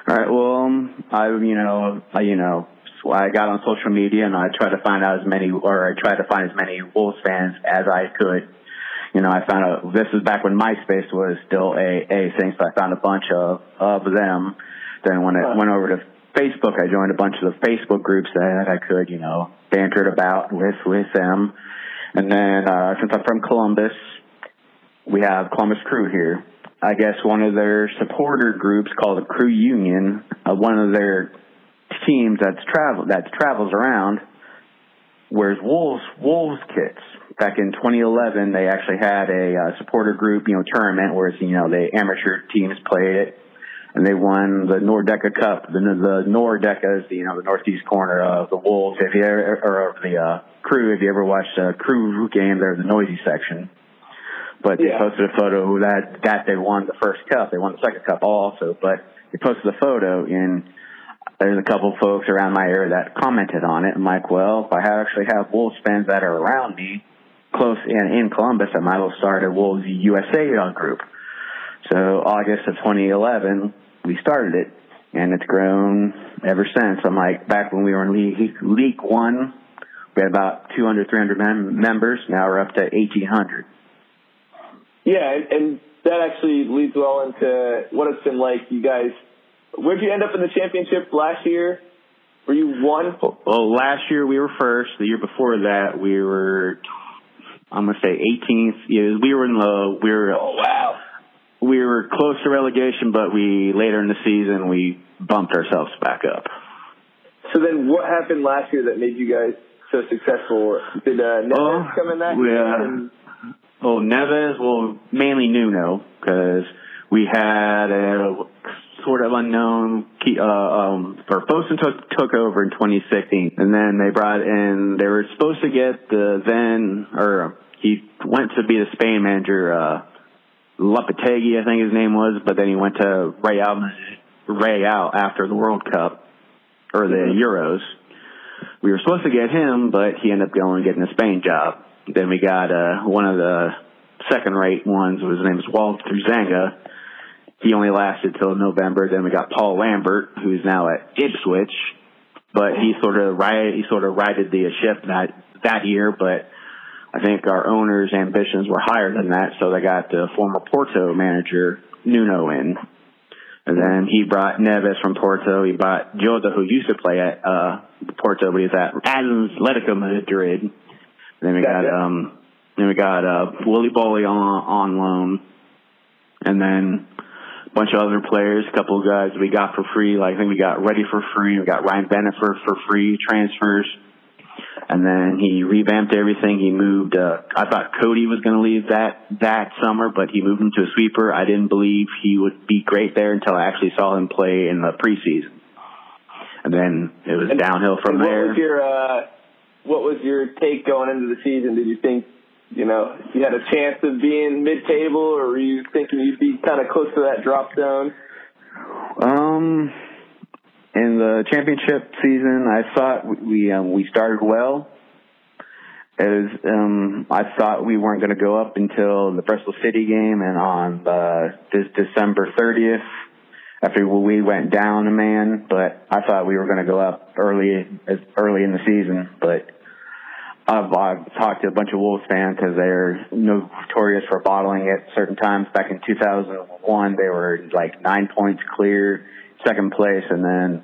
All right. Well, um, I you know I, you know I got on social media and I tried to find out as many, or I tried to find as many Wolves fans as I could. You know, I found out this was back when MySpace was still a a thing, so I found a bunch of of them. Then when I went over to Facebook, I joined a bunch of the Facebook groups that I could, you know, bantered about with with them. And then uh, since I'm from Columbus, we have Columbus Crew here. I guess one of their supporter groups called the Crew Union, uh, one of their teams that's travel that travels around wears wolves wolves kits. Back in 2011, they actually had a uh, supporter group, you know, tournament where it's, you know the amateur teams played it, and they won the Nordecke Cup. The the Nordecke is the you know the northeast corner of the Wolves. If you ever, or of the uh, Crew, if you ever watched a Crew game, they're the noisy section. But they posted a photo that that they won the first cup. They won the second cup also, but they posted a photo in there's a couple folks around my area that commented on it. I'm like, well, if I actually have Wolves fans that are around me, close in, in Columbus, I might as well start a Wolves USA group. So August of 2011, we started it, and it's grown ever since. I'm like, back when we were in League, League One, we had about 200, 300 mem- members. Now we're up to 1,800. Yeah, and, and that actually leads well into what it's been like. You guys Where'd you end up in the championship last year? Were you one? Oh, well, last year we were first. The year before that we were, I'm gonna say 18th. Yeah, we were in the we were. Oh wow. We were close to relegation, but we later in the season we bumped ourselves back up. So then, what happened last year that made you guys so successful? Did uh, Neves oh, come in that? Oh, Neves. Well, mainly Nuno because we had a sort of unknown. Uh, um, or Fosun took took over in 2016, and then they brought in. They were supposed to get the then, or he went to be the Spain manager, uh, Lopetegui, I think his name was, but then he went to Real Real after the World Cup or the mm-hmm. Euros. We were supposed to get him, but he ended up going and getting a Spain job. Then we got uh, one of the second-rate ones. His name is Walter Zenga he only lasted till November. Then we got Paul Lambert, who's now at Ipswich, but he sort of ride, he sort of righted the ship that that year. But I think our owners' ambitions were higher than that, so they got the former Porto manager Nuno in. And then he brought Neves from Porto. He brought Jota, who used to play at uh, Porto, but he's at Atletico Madrid. And then we got um, then we got uh, Willy Boly on on loan, and then a bunch of other players, a couple of guys we got for free. Like I think we got Ruddy for free. We got Ryan Bennett for, for free transfers. And then he revamped everything. He moved. Uh, I thought Cody was going to leave that that summer, but he moved him to a sweeper. I didn't believe he would be great there until I actually saw him play in the preseason. And then it was and, downhill from what there. Was your, uh, what was your take going into the season? Did you think you know, you had a chance of being mid-table, or were you thinking you'd be kind of close to that drop zone? Um, in the championship season, I thought we um, we started well. As um, I thought we weren't going to go up until the Bristol City game, and on uh, this December 30th, after we went down a man, but I thought we were going to go up early as early in the season. But I've, I've talked to a bunch of Wolves fans because they're notorious for bottling it. certain times. Back in 2001, they were like nine points clear, second place, and then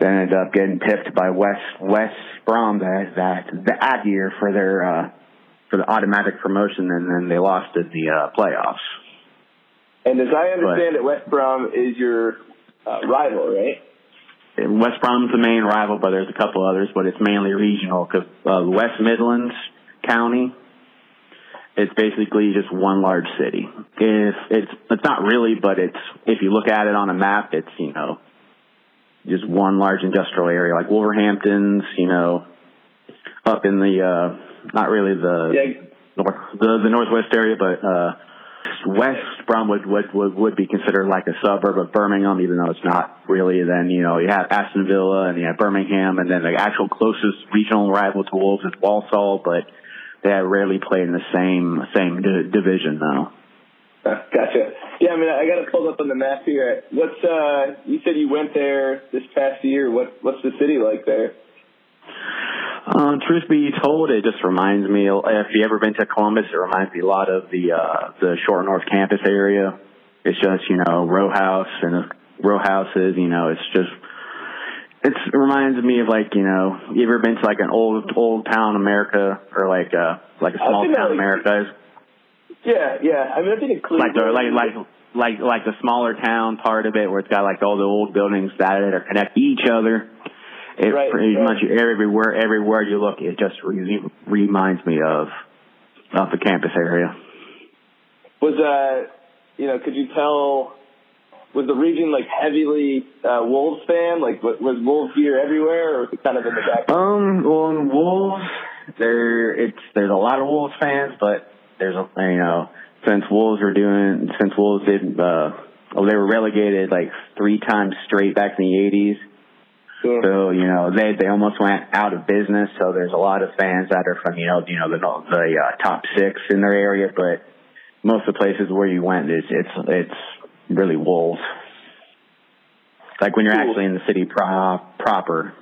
they ended up getting pipped by West West Brom that that that year for their uh, for the automatic promotion, and then they lost in the uh, playoffs. And as I understand it, West Brom is your uh, rival, right? West Brom's the main rival, but there's a couple others, but it's mainly regional because uh, West Midlands County, it's basically just one large city. If it's it's not really, but it's if you look at it on a map, it's you know just one large industrial area like Wolverhampton's, you know, up in the uh, not really the Yeah. north, the the northwest area, but uh, West Brom would, would would would be considered like a suburb of Birmingham, even though it's not really. Then you know you have Aston Villa and you have Birmingham, and then the actual closest regional rival to Wolves is Walsall, but they rarely play in the same same di- division though. Uh, Gotcha. Yeah, I mean, I got it pulled up on the map here. What's uh? You said you went there this past year. What What's the city like there? Um, truth be told, it just reminds me. If you ever been to Columbus, it reminds me a lot of the uh, the Short North campus area. It's just you know row house and row houses. You know, it's just it reminds me of like you know you ever been to like an old old town America or like uh like a small town like- America. Yeah, yeah. I mean, I think it's like the like like like like the smaller town part of it where it's got like all the old buildings that are connect to each other. It Right, pretty right. much everywhere everywhere you look, it just re- reminds me of of the campus area. was uh, you know, could you tell? Was the region like heavily uh, Wolves fan? Like, wa- was Wolves here everywhere, or was it kind of in the back? Um, well, in Wolves, there it's there's a lot of Wolves fans, but there's a you know since Wolves were doing since Wolves did uh well, they were relegated like three times straight back in the '80s. Sure. So you know they they almost went out of business. So there's a lot of fans that are from you know you know the the uh, top six in their area, but most of the places where you went, it's it's it's really wolves. Like when you're Cool. actually in the city pro- proper,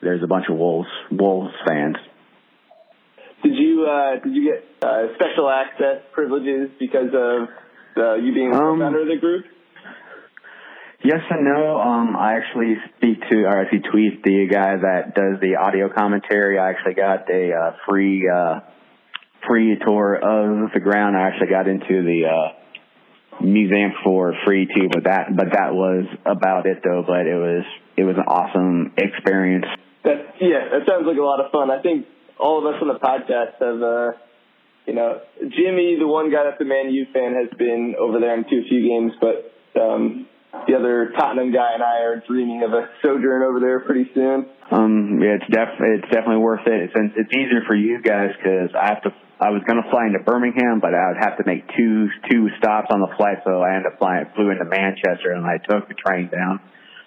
there's a bunch of wolves wolves fans. Did you uh, did you get uh, special access privileges because of uh, you being a Um, member of the group? Yes and no. Um, I actually speak to, or I actually tweet the guy that does the audio commentary. I actually got a uh, free uh, free tour of the ground. I actually got into the uh, museum for free too, but that but that was about it though. But it was it was an awesome experience. That yeah, that sounds like a lot of fun. I think all of us on the podcast have, uh, you know, Jimmy, the one guy that's a Man U fan, has been over there and to a few games, but um, the other Tottenham guy and I are dreaming of a sojourn over there pretty soon. Um, yeah, it's def it's definitely worth it. It's it's easier for you guys because I have to. I was gonna fly into Birmingham, but I would have to make two two stops on the flight, so I ended up flying flew into Manchester and I took the train down.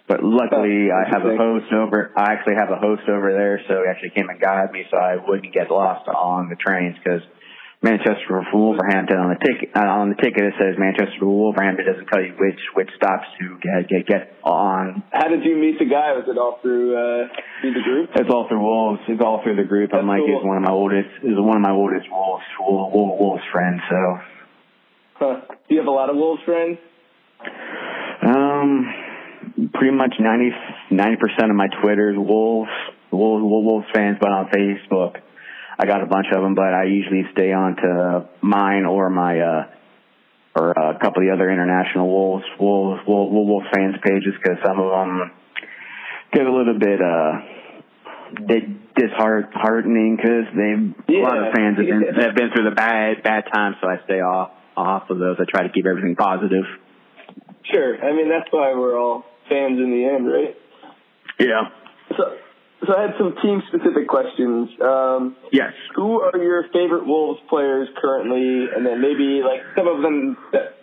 But luckily, Oh, I have a host over. I actually have a host over there, so he actually came and guided me, so I wouldn't get lost on the trains because. Manchester to Wolverhampton on the ticket uh, on the ticket it says Manchester to Wolverhampton. It doesn't tell you which which stops to get get get on How did you meet the guy? Was it all through uh, through the group? It's all through Wolves. It's all through the group. That's And Mike cool. is one of my oldest. Is one of my oldest Wolves Wolves, Wolves, Wolves friends. So, Huh. Do you have a lot of Wolves friends? um, pretty much 90 percent of my Twitter is Wolves Wolves Wolves fans, but on Facebook, I got a bunch of them. But I usually stay on to mine or my uh or a couple of the other international Wolves Wolves Wolves, fans pages because some of them get a little bit uh di- disheartening because they a lot of fans have been have been through the bad bad times, so I stay off off of those. I try to keep everything positive. Sure. I mean, that's why we're all fans in the end, right? Yeah. So, so I had some team-specific questions. Um, Yes. who are your favorite Wolves players currently, and then maybe like some of them that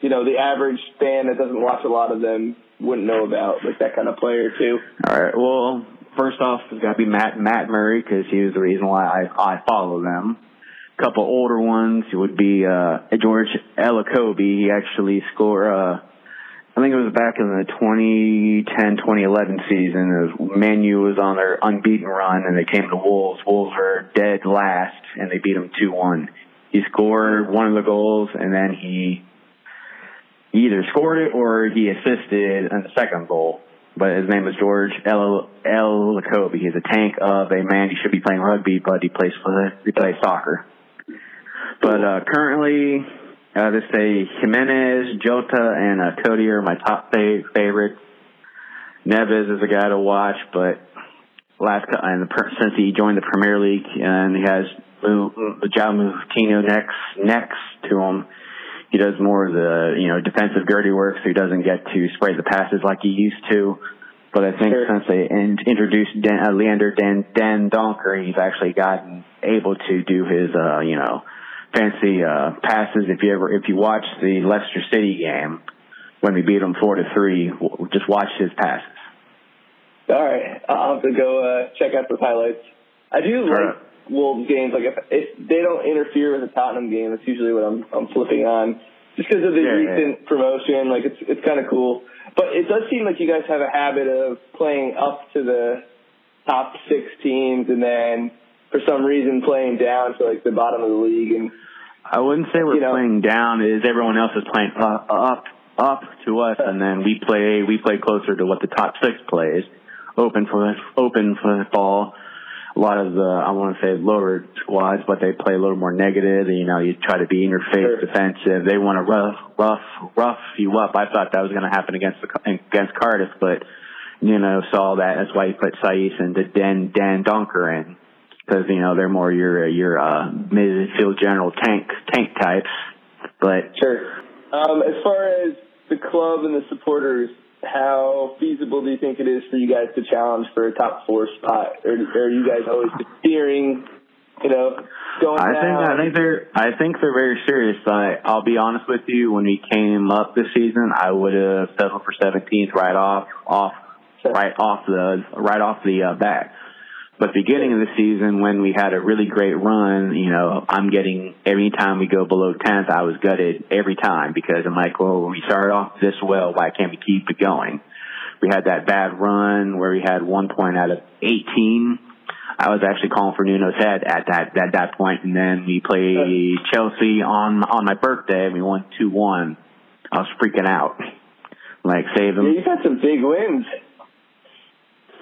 you know the average fan that doesn't watch a lot of them wouldn't know about, like that kind of player too. All right. Well, first off, it's got to be Matt Matt Murray because he was the reason why I I follow them. A couple older ones would be uh George Elokobi. He actually scored uh I think it was back in the 2010 2011 season. As Man U was on their unbeaten run, and they came to Wolves. Wolves were dead last, and they beat them 2 1. He scored one of the goals, and then he either scored it or he assisted in the second goal. But his name is George L. L. Lacobe. He's a tank of a man. He should be playing rugby, but he plays for he plays soccer. But uh, currently, uh, this say Jimenez, Jota, and uh, Cody are my top fa- favorites. Neves is a guy to watch, but last and the, since he joined the Premier League and he has João Moutinho next next to him, he does more of the you know defensive dirty work, so he doesn't get to spray the passes like he used to. But I think Sure. since they in, introduced Dan, uh, Leander Dan Dendoncker, he's actually gotten able to do his uh, you know fancy uh, passes. If you ever if you watch the Leicester City game when we beat them four to three, w- just watch his passes. All right, I'll have to go uh, check out those highlights. I do like right. Wolves games. Like if, if they don't interfere with the Tottenham game, that's usually what I'm I'm flipping on. Just because of the Yeah, yeah. recent promotion, like it's it's kind of cool. But it does seem like you guys have a habit of playing up to the top six teams, and then for some reason playing down to like the bottom of the league. And I wouldn't say we're You know- playing down. Is everyone else is playing up, up, up to us, and then we play we play closer to what the top six plays. Open for the, open football. A lot of the I want to say lower squads, but they play a little more negative. You know, you try to be in your face Sure. defensive. They want to rough rough rough you up. I thought that was going to happen against the against Cardiff, but you know saw that. That's why you put Saiz and Dan Dendoncker in because you know they're more your your uh, midfield general tank tank types. But Sure. Um, as far as the club and the supporters, how feasible do you think it is for you guys to challenge for a top four spot, or, or are you guys always steering, you know, going I think? I think they're I think they're very serious. I I'll be honest with you. When we came up this season, I would have settled for 17th right off off right off the right off the uh, bat. But beginning of the season, when we had a really great run, you know, I'm getting every time we go below 10th, I was gutted every time because I'm like, well, we started off this well, why can't we keep it going? We had that bad run where we had one point out of 18. I was actually calling for Nuno's head at that at that point, and then we played Chelsea on on my birthday, and we won two one. I was freaking out, like save yeah, you've had some big wins.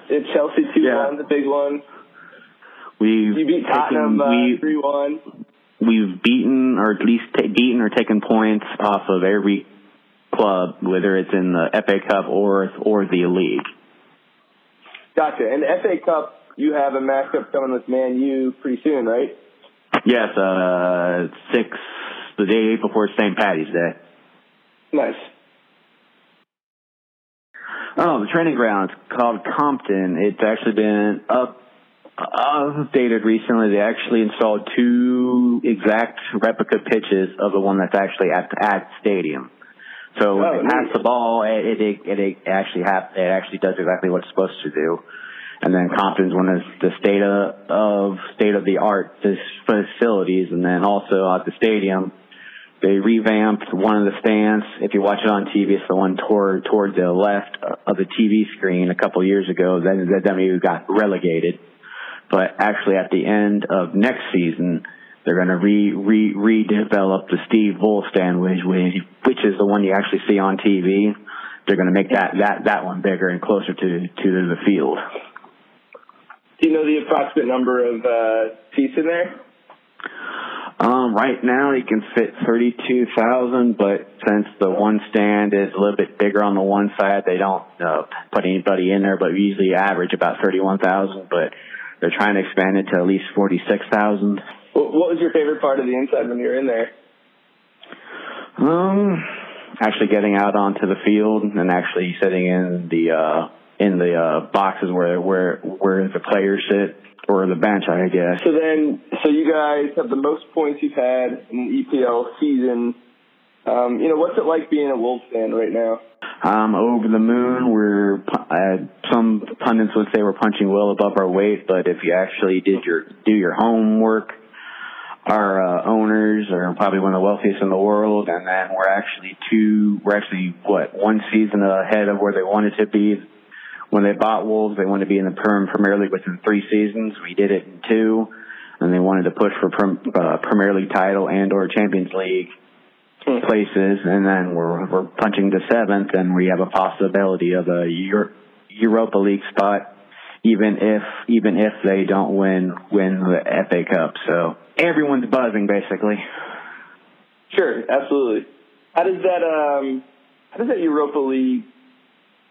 It's Chelsea two Yeah. one, the big one. We've You beat Tottenham uh, three one. we've beaten or at least ta- beaten or taken points off of every club, whether it's in the FA Cup or or the league. Gotcha. And the FA Cup, you have a matchup coming with Man U pretty soon, right? Yes, uh, six the day before St. Patty's Day. Nice. Oh, the training ground. It's called Compton. It's actually been up updated recently. They actually installed two exact replica pitches of the one that's actually at at the stadium. So when Oh, they pass neat. the ball, it it, it, it actually have it actually does exactly what it's supposed to do. And then Compton's one of the state of, of state of the art facilities, and then also at the stadium, they revamped one of the stands. If you watch it on TV, it's the one toward toward the left of the TV screen a couple years ago. Then we got relegated. But actually, at the end of next season, they're going to re, re redevelop the Steve Bull stand, which which which is the one you actually see on TV. They're going to make that that that one bigger and closer to to the field. Do you know the approximate number of uh, seats in there? Um, right now you can fit thirty-two thousand, but since the one stand is a little bit bigger on the one side, they don't uh, put anybody in there. But we usually average about thirty-one thousand. But they're trying to expand it to at least forty-six thousand. What what was your favorite part of the inside when you were in there? Um, actually getting out onto the field and actually sitting in the uh, in the uh, boxes where where where the players sit or the bench, I guess. So then, so you guys have the most points you've had in the EPL season. Um, you know, what's it like being a Wolves fan right now? Um, over the moon, we're uh, some pundits would say we're punching well above our weight, but if you actually did your do your homework, our uh, owners are probably one of the wealthiest in the world, and then we're actually two. We're actually what one season ahead of where they wanted to be. When they bought Wolves, they wanted to be in the Premier League within three seasons. We did it in two, and they wanted to push for uh, Premier League title and or Champions League places, and then we're we're punching to seventh, and we have a possibility of a Euro- Europa League spot, even if even if they don't win win the FA Cup. So everyone's buzzing basically. Sure, absolutely. How does that um how does that Europa League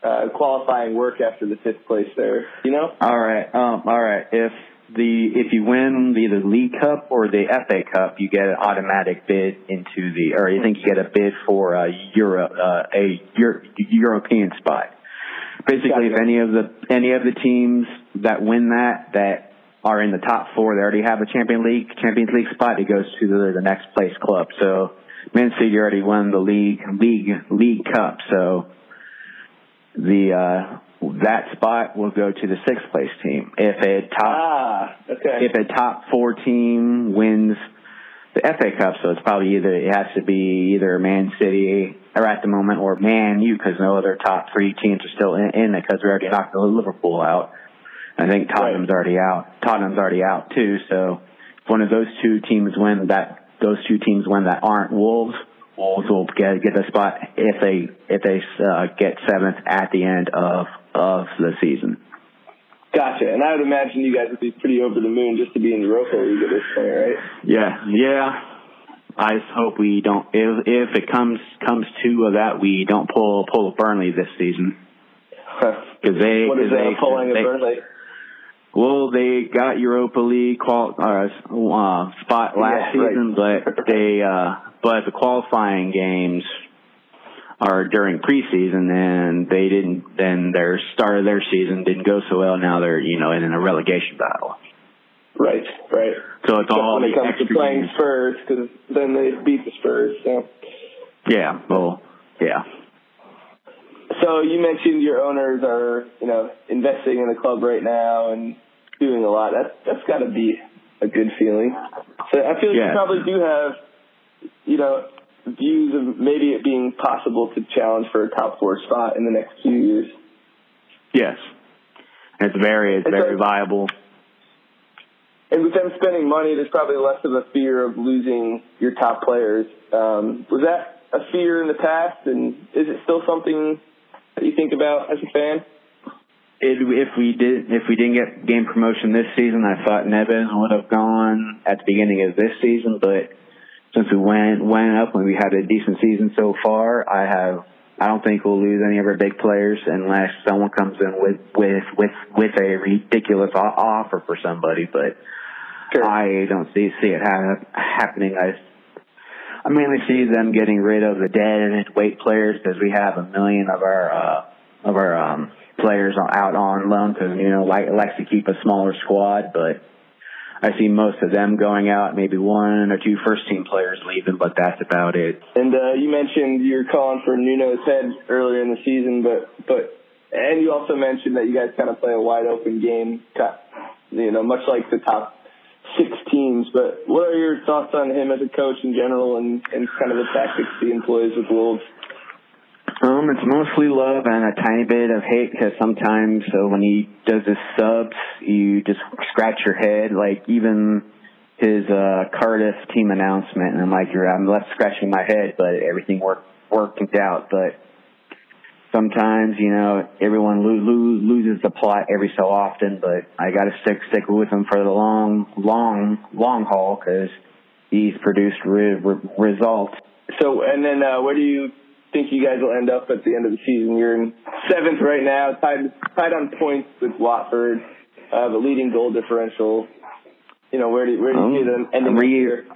uh, qualifying work after the fifth place there? You know? All right, um, all right. If the if you win either the League Cup or the FA Cup, you get an automatic bid into the, or you think you get a bid for a Euro uh, a Euro, European spot. Basically, if any of the any of the teams that win that that are in the top four, they already have a Champion League Champions League spot. It goes to the, the next place club. So, Man City already won the league league league cup. So, the uh, that spot will go to the sixth place team. If a top Ah, okay. if a top four team wins the FA Cup, so it's probably either it has to be either Man City or at the moment or Man U because no other top three teams are still in, in it because we already knocked Liverpool out. I think Tottenham's already out. Tottenham's already out too. So if one of those two teams win that those two teams win that aren't Wolves, Wolves will get get the spot if they if they uh, get seventh at the end of of the season. Gotcha. And I would imagine you guys would be pretty over the moon just to be in Europa League at this point, right? Yeah, yeah. I just hope we don't. If if it comes comes to that, we don't pull pull a Burnley this season <laughs> because they What is they, pulling they a Burnley? well they got Europa League qual uh, uh, spot last Yeah, right. season, but they uh but the qualifying games are during preseason, and they didn't. Then their start of their season didn't go so well. Now they're you know in a relegation battle. Right, right. So it's Except all when it comes to playing games. Spurs, because then they beat the Spurs. So. Yeah, well, yeah. So you mentioned your owners are, you know, investing in the club right now and doing a lot. That's that's got to be a good feeling. So I feel like Yeah. you probably do have, you know, views of maybe it being possible to challenge for a top four spot in the next few years. Yes. It's very, it's It's very a- viable. And with them spending money, there's probably less of a fear of losing your top players. Um, was that a fear in the past, and is it still something that you think about as a fan? It, if we did, if we didn't get game promotion this season, I thought Neves would have gone at the beginning of this season. But since we went went up and we had a decent season so far, I have. I don't think we'll lose any of our big players unless someone comes in with with with with a ridiculous offer for somebody. But Sure. I don't see see it ha- happening. I I mainly see them getting rid of the dead weight players because we have a million of our uh, of our um, players out on loan because you know like likes to keep a smaller squad, but I see most of them going out. Maybe one or two first team players leaving, but that's about it. And uh, you mentioned you're calling for Nuno's head earlier in the season, but but and you also mentioned that you guys kind of play a wide open game, you know, much like the top six teams. But what are your thoughts on him as a coach in general, and and kind of the tactics he employs with Wolves? Um, it's mostly love and a tiny bit of hate because sometimes so when he does his subs, you just scratch your head. Like even his uh, Cardiff team announcement, and I'm like, you're, I'm left scratching my head, but everything worked worked out. But sometimes, you know, everyone lo- lo- loses the plot every so often. But I got to stick stick with him for the long, long, long haul because he's produced re- re- results. So, and then uh, where do you think you guys will end up at the end of the season? You're in seventh right now, tied tied on points with Watford, uh, the leading goal differential. You know, where do where do you see them ending up re- here?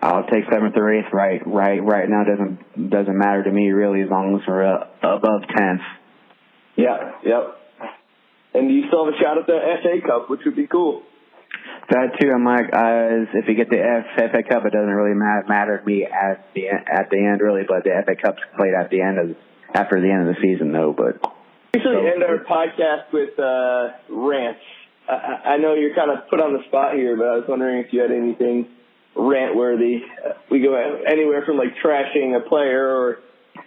I'll take seventh or eighth. Right, right, right now doesn't doesn't matter to me really as long as we're uh, above tenth. Yeah, yep. And you still have a shot at the FA Cup, which would be cool. That too, I'm like, uh, if you get the F- FA Cup, it doesn't really matter, to me at the at the end really, but the FA Cup's played at the end of after the end of the season though. But We usually end our podcast with uh, rants. I, I I know you're kind of put on the spot here, but I was wondering if you had anything rant worthy. We go anywhere from like trashing a player, or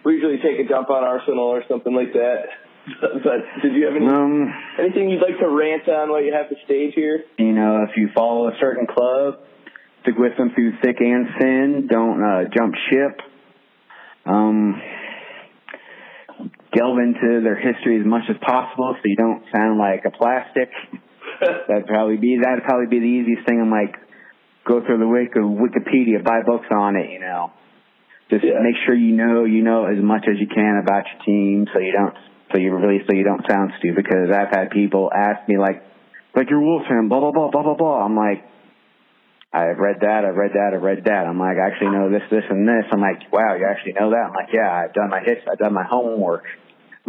we usually take a dump on Arsenal or something like that. <laughs> But did you have any Um, anything you'd like to rant on while you have the stage here? you know, if you follow a certain club, stick with them through thick and thin. Don't uh, jump ship. Um, delve into their history as much as possible so you don't sound like a plastic. <laughs> That'd probably be that'd probably be the easiest thing. I'm like, go through the Wiki, Wikipedia, buy books on it. You know, just Yeah. make sure you know you know as much as you can about your team, so you don't so you really so you don't sound stupid. Because I've had people ask me like, like you're Wolves fan, blah blah blah blah blah blah. I'm like, I've read that, I've read that, I've read that. I'm like, I actually know this, this, and this. I'm like, wow, you actually know that? I'm like, yeah, I've done my hits, I've done my homework.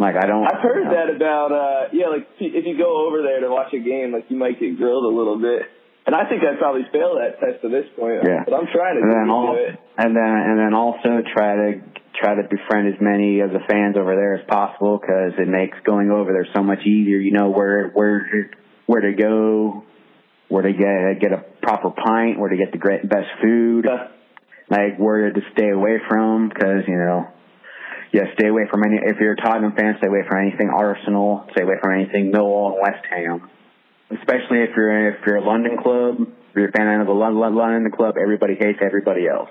I'm like, I don't. I've heard you know. that about uh yeah, like if you go over there to watch a game, like you might get grilled a little bit. And I think I'd probably fail that test at this point. Yeah. But I'm trying to and then do all, it. and then and then also try to try to befriend as many of the fans over there as possible because it makes going over there so much easier. You know where where where to go, where to get get a proper pint, where to get the great best food, like where to stay away from because you know. Yeah, stay away from any. If you're a Tottenham fan, stay away from anything Arsenal. Stay away from anything Millwall and West Ham. Especially if you're if you're a London club, if you're a fan of the London, London club, everybody hates everybody else.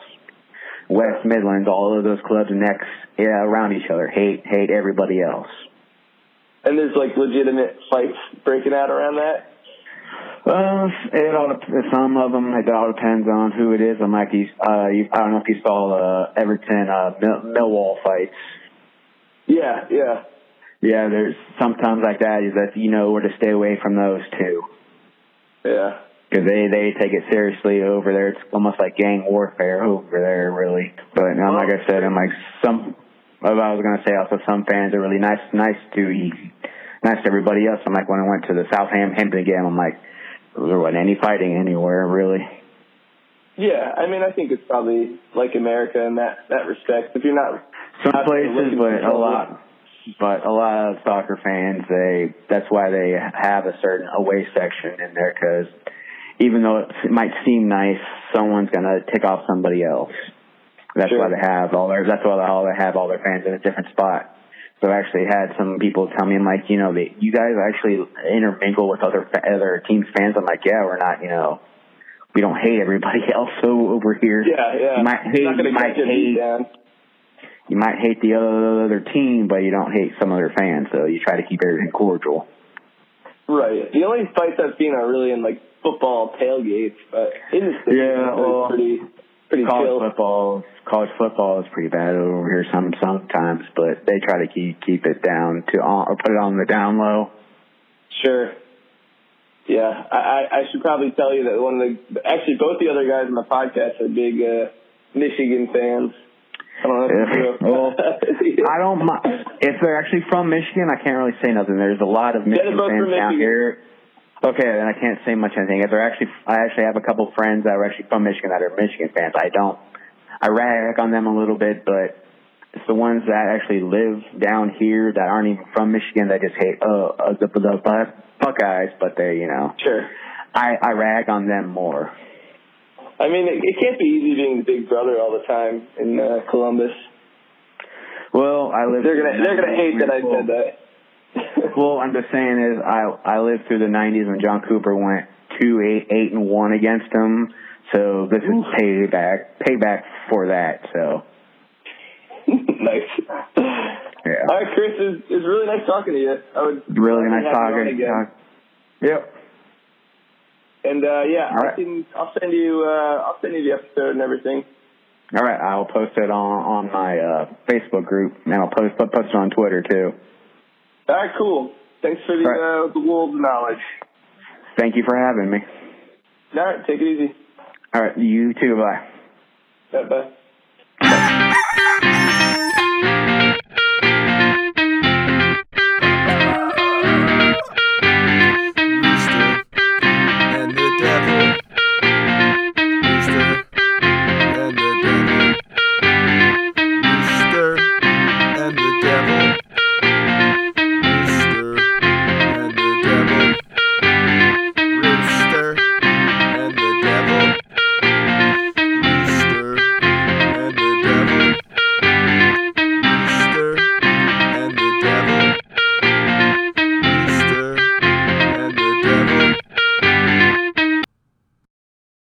West Midlands, all of those clubs next yeah, around each other hate hate everybody else. and there's like legitimate fights breaking out around that. Uh, it all some of them it all depends on who it is. I'm like you, uh, you, I don't know if you saw uh, Everton uh, Mill- Millwall fights. Yeah, yeah. Yeah, there's sometimes like that is that you know where to stay away from those too. Yeah. Because they they take it seriously over there. It's almost like gang warfare over there, really. But um, like I said, I'm like some. I was gonna say also, some fans are really nice, nice to nice to everybody else. I'm like when I went to the Southampton game, I'm like there wasn't any fighting anywhere really. Yeah, I mean, I think it's probably like America in that that respect. If you're not Some not places, but a lot. But a lot of soccer fans, they that's why they have a certain away section in there because even though it might seem nice, someone's gonna tick off somebody else. That's Sure. why they have all their. That's why all they have all their fans in a different spot. So I actually had some people tell me, I'm like, you know, they, you guys actually intermingle with other other teams' fans. I'm like, yeah, we're not, you know, we don't hate everybody <laughs> else so over here. Yeah, yeah. You might hate, you might hate, down. you might hate the other team, but you don't hate some other fans. So you try to keep everything cordial. Right. The only fights I've seen uh, are really in like football tailgates, but in the States, Yeah, well, pretty pretty college chill. football, college football is pretty bad over here some sometimes, but they try to keep keep it down to on, or put it on the down low. Sure. Yeah, I, I I should probably tell you that one of the actually both the other guys on the podcast are big uh, Michigan fans. I don't know if. Well, I don't if they're actually from Michigan. I can't really say nothing. There's a lot of Michigan fans Michigan. here. Okay, then I can't say much anything. They're actually, I actually have a couple friends that are actually from Michigan that are Michigan fans. I don't, I rag on them a little bit, but it's the ones that actually live down here that aren't even from Michigan that just hate uh, uh the, the Buck- Buckeyes, but they, you know, Sure. I I rag on them more. I mean, it, it can't be easy being the big brother all the time in uh, Columbus. Well, I live. They're gonna they're gonna hate that I said that. Well, I'm just saying is I I lived through the '90s when John Cooper went two eight eight and one against them. So this is payback payback for that. So <laughs> nice. Yeah. All right, Chris, it's, it's really nice talking to you. I would really nice you talking. again. talk- Yep. And uh, yeah, All I right. can. I'll send you. Uh, I'll send you the episode and everything. All right, I'll post it on on my uh, Facebook group, and I'll post post it on Twitter too. All right, cool. Thanks for the right. uh, the Wolves knowledge. Thank you for having me. All right, take it easy. All right, you too. Bye. Bye bye.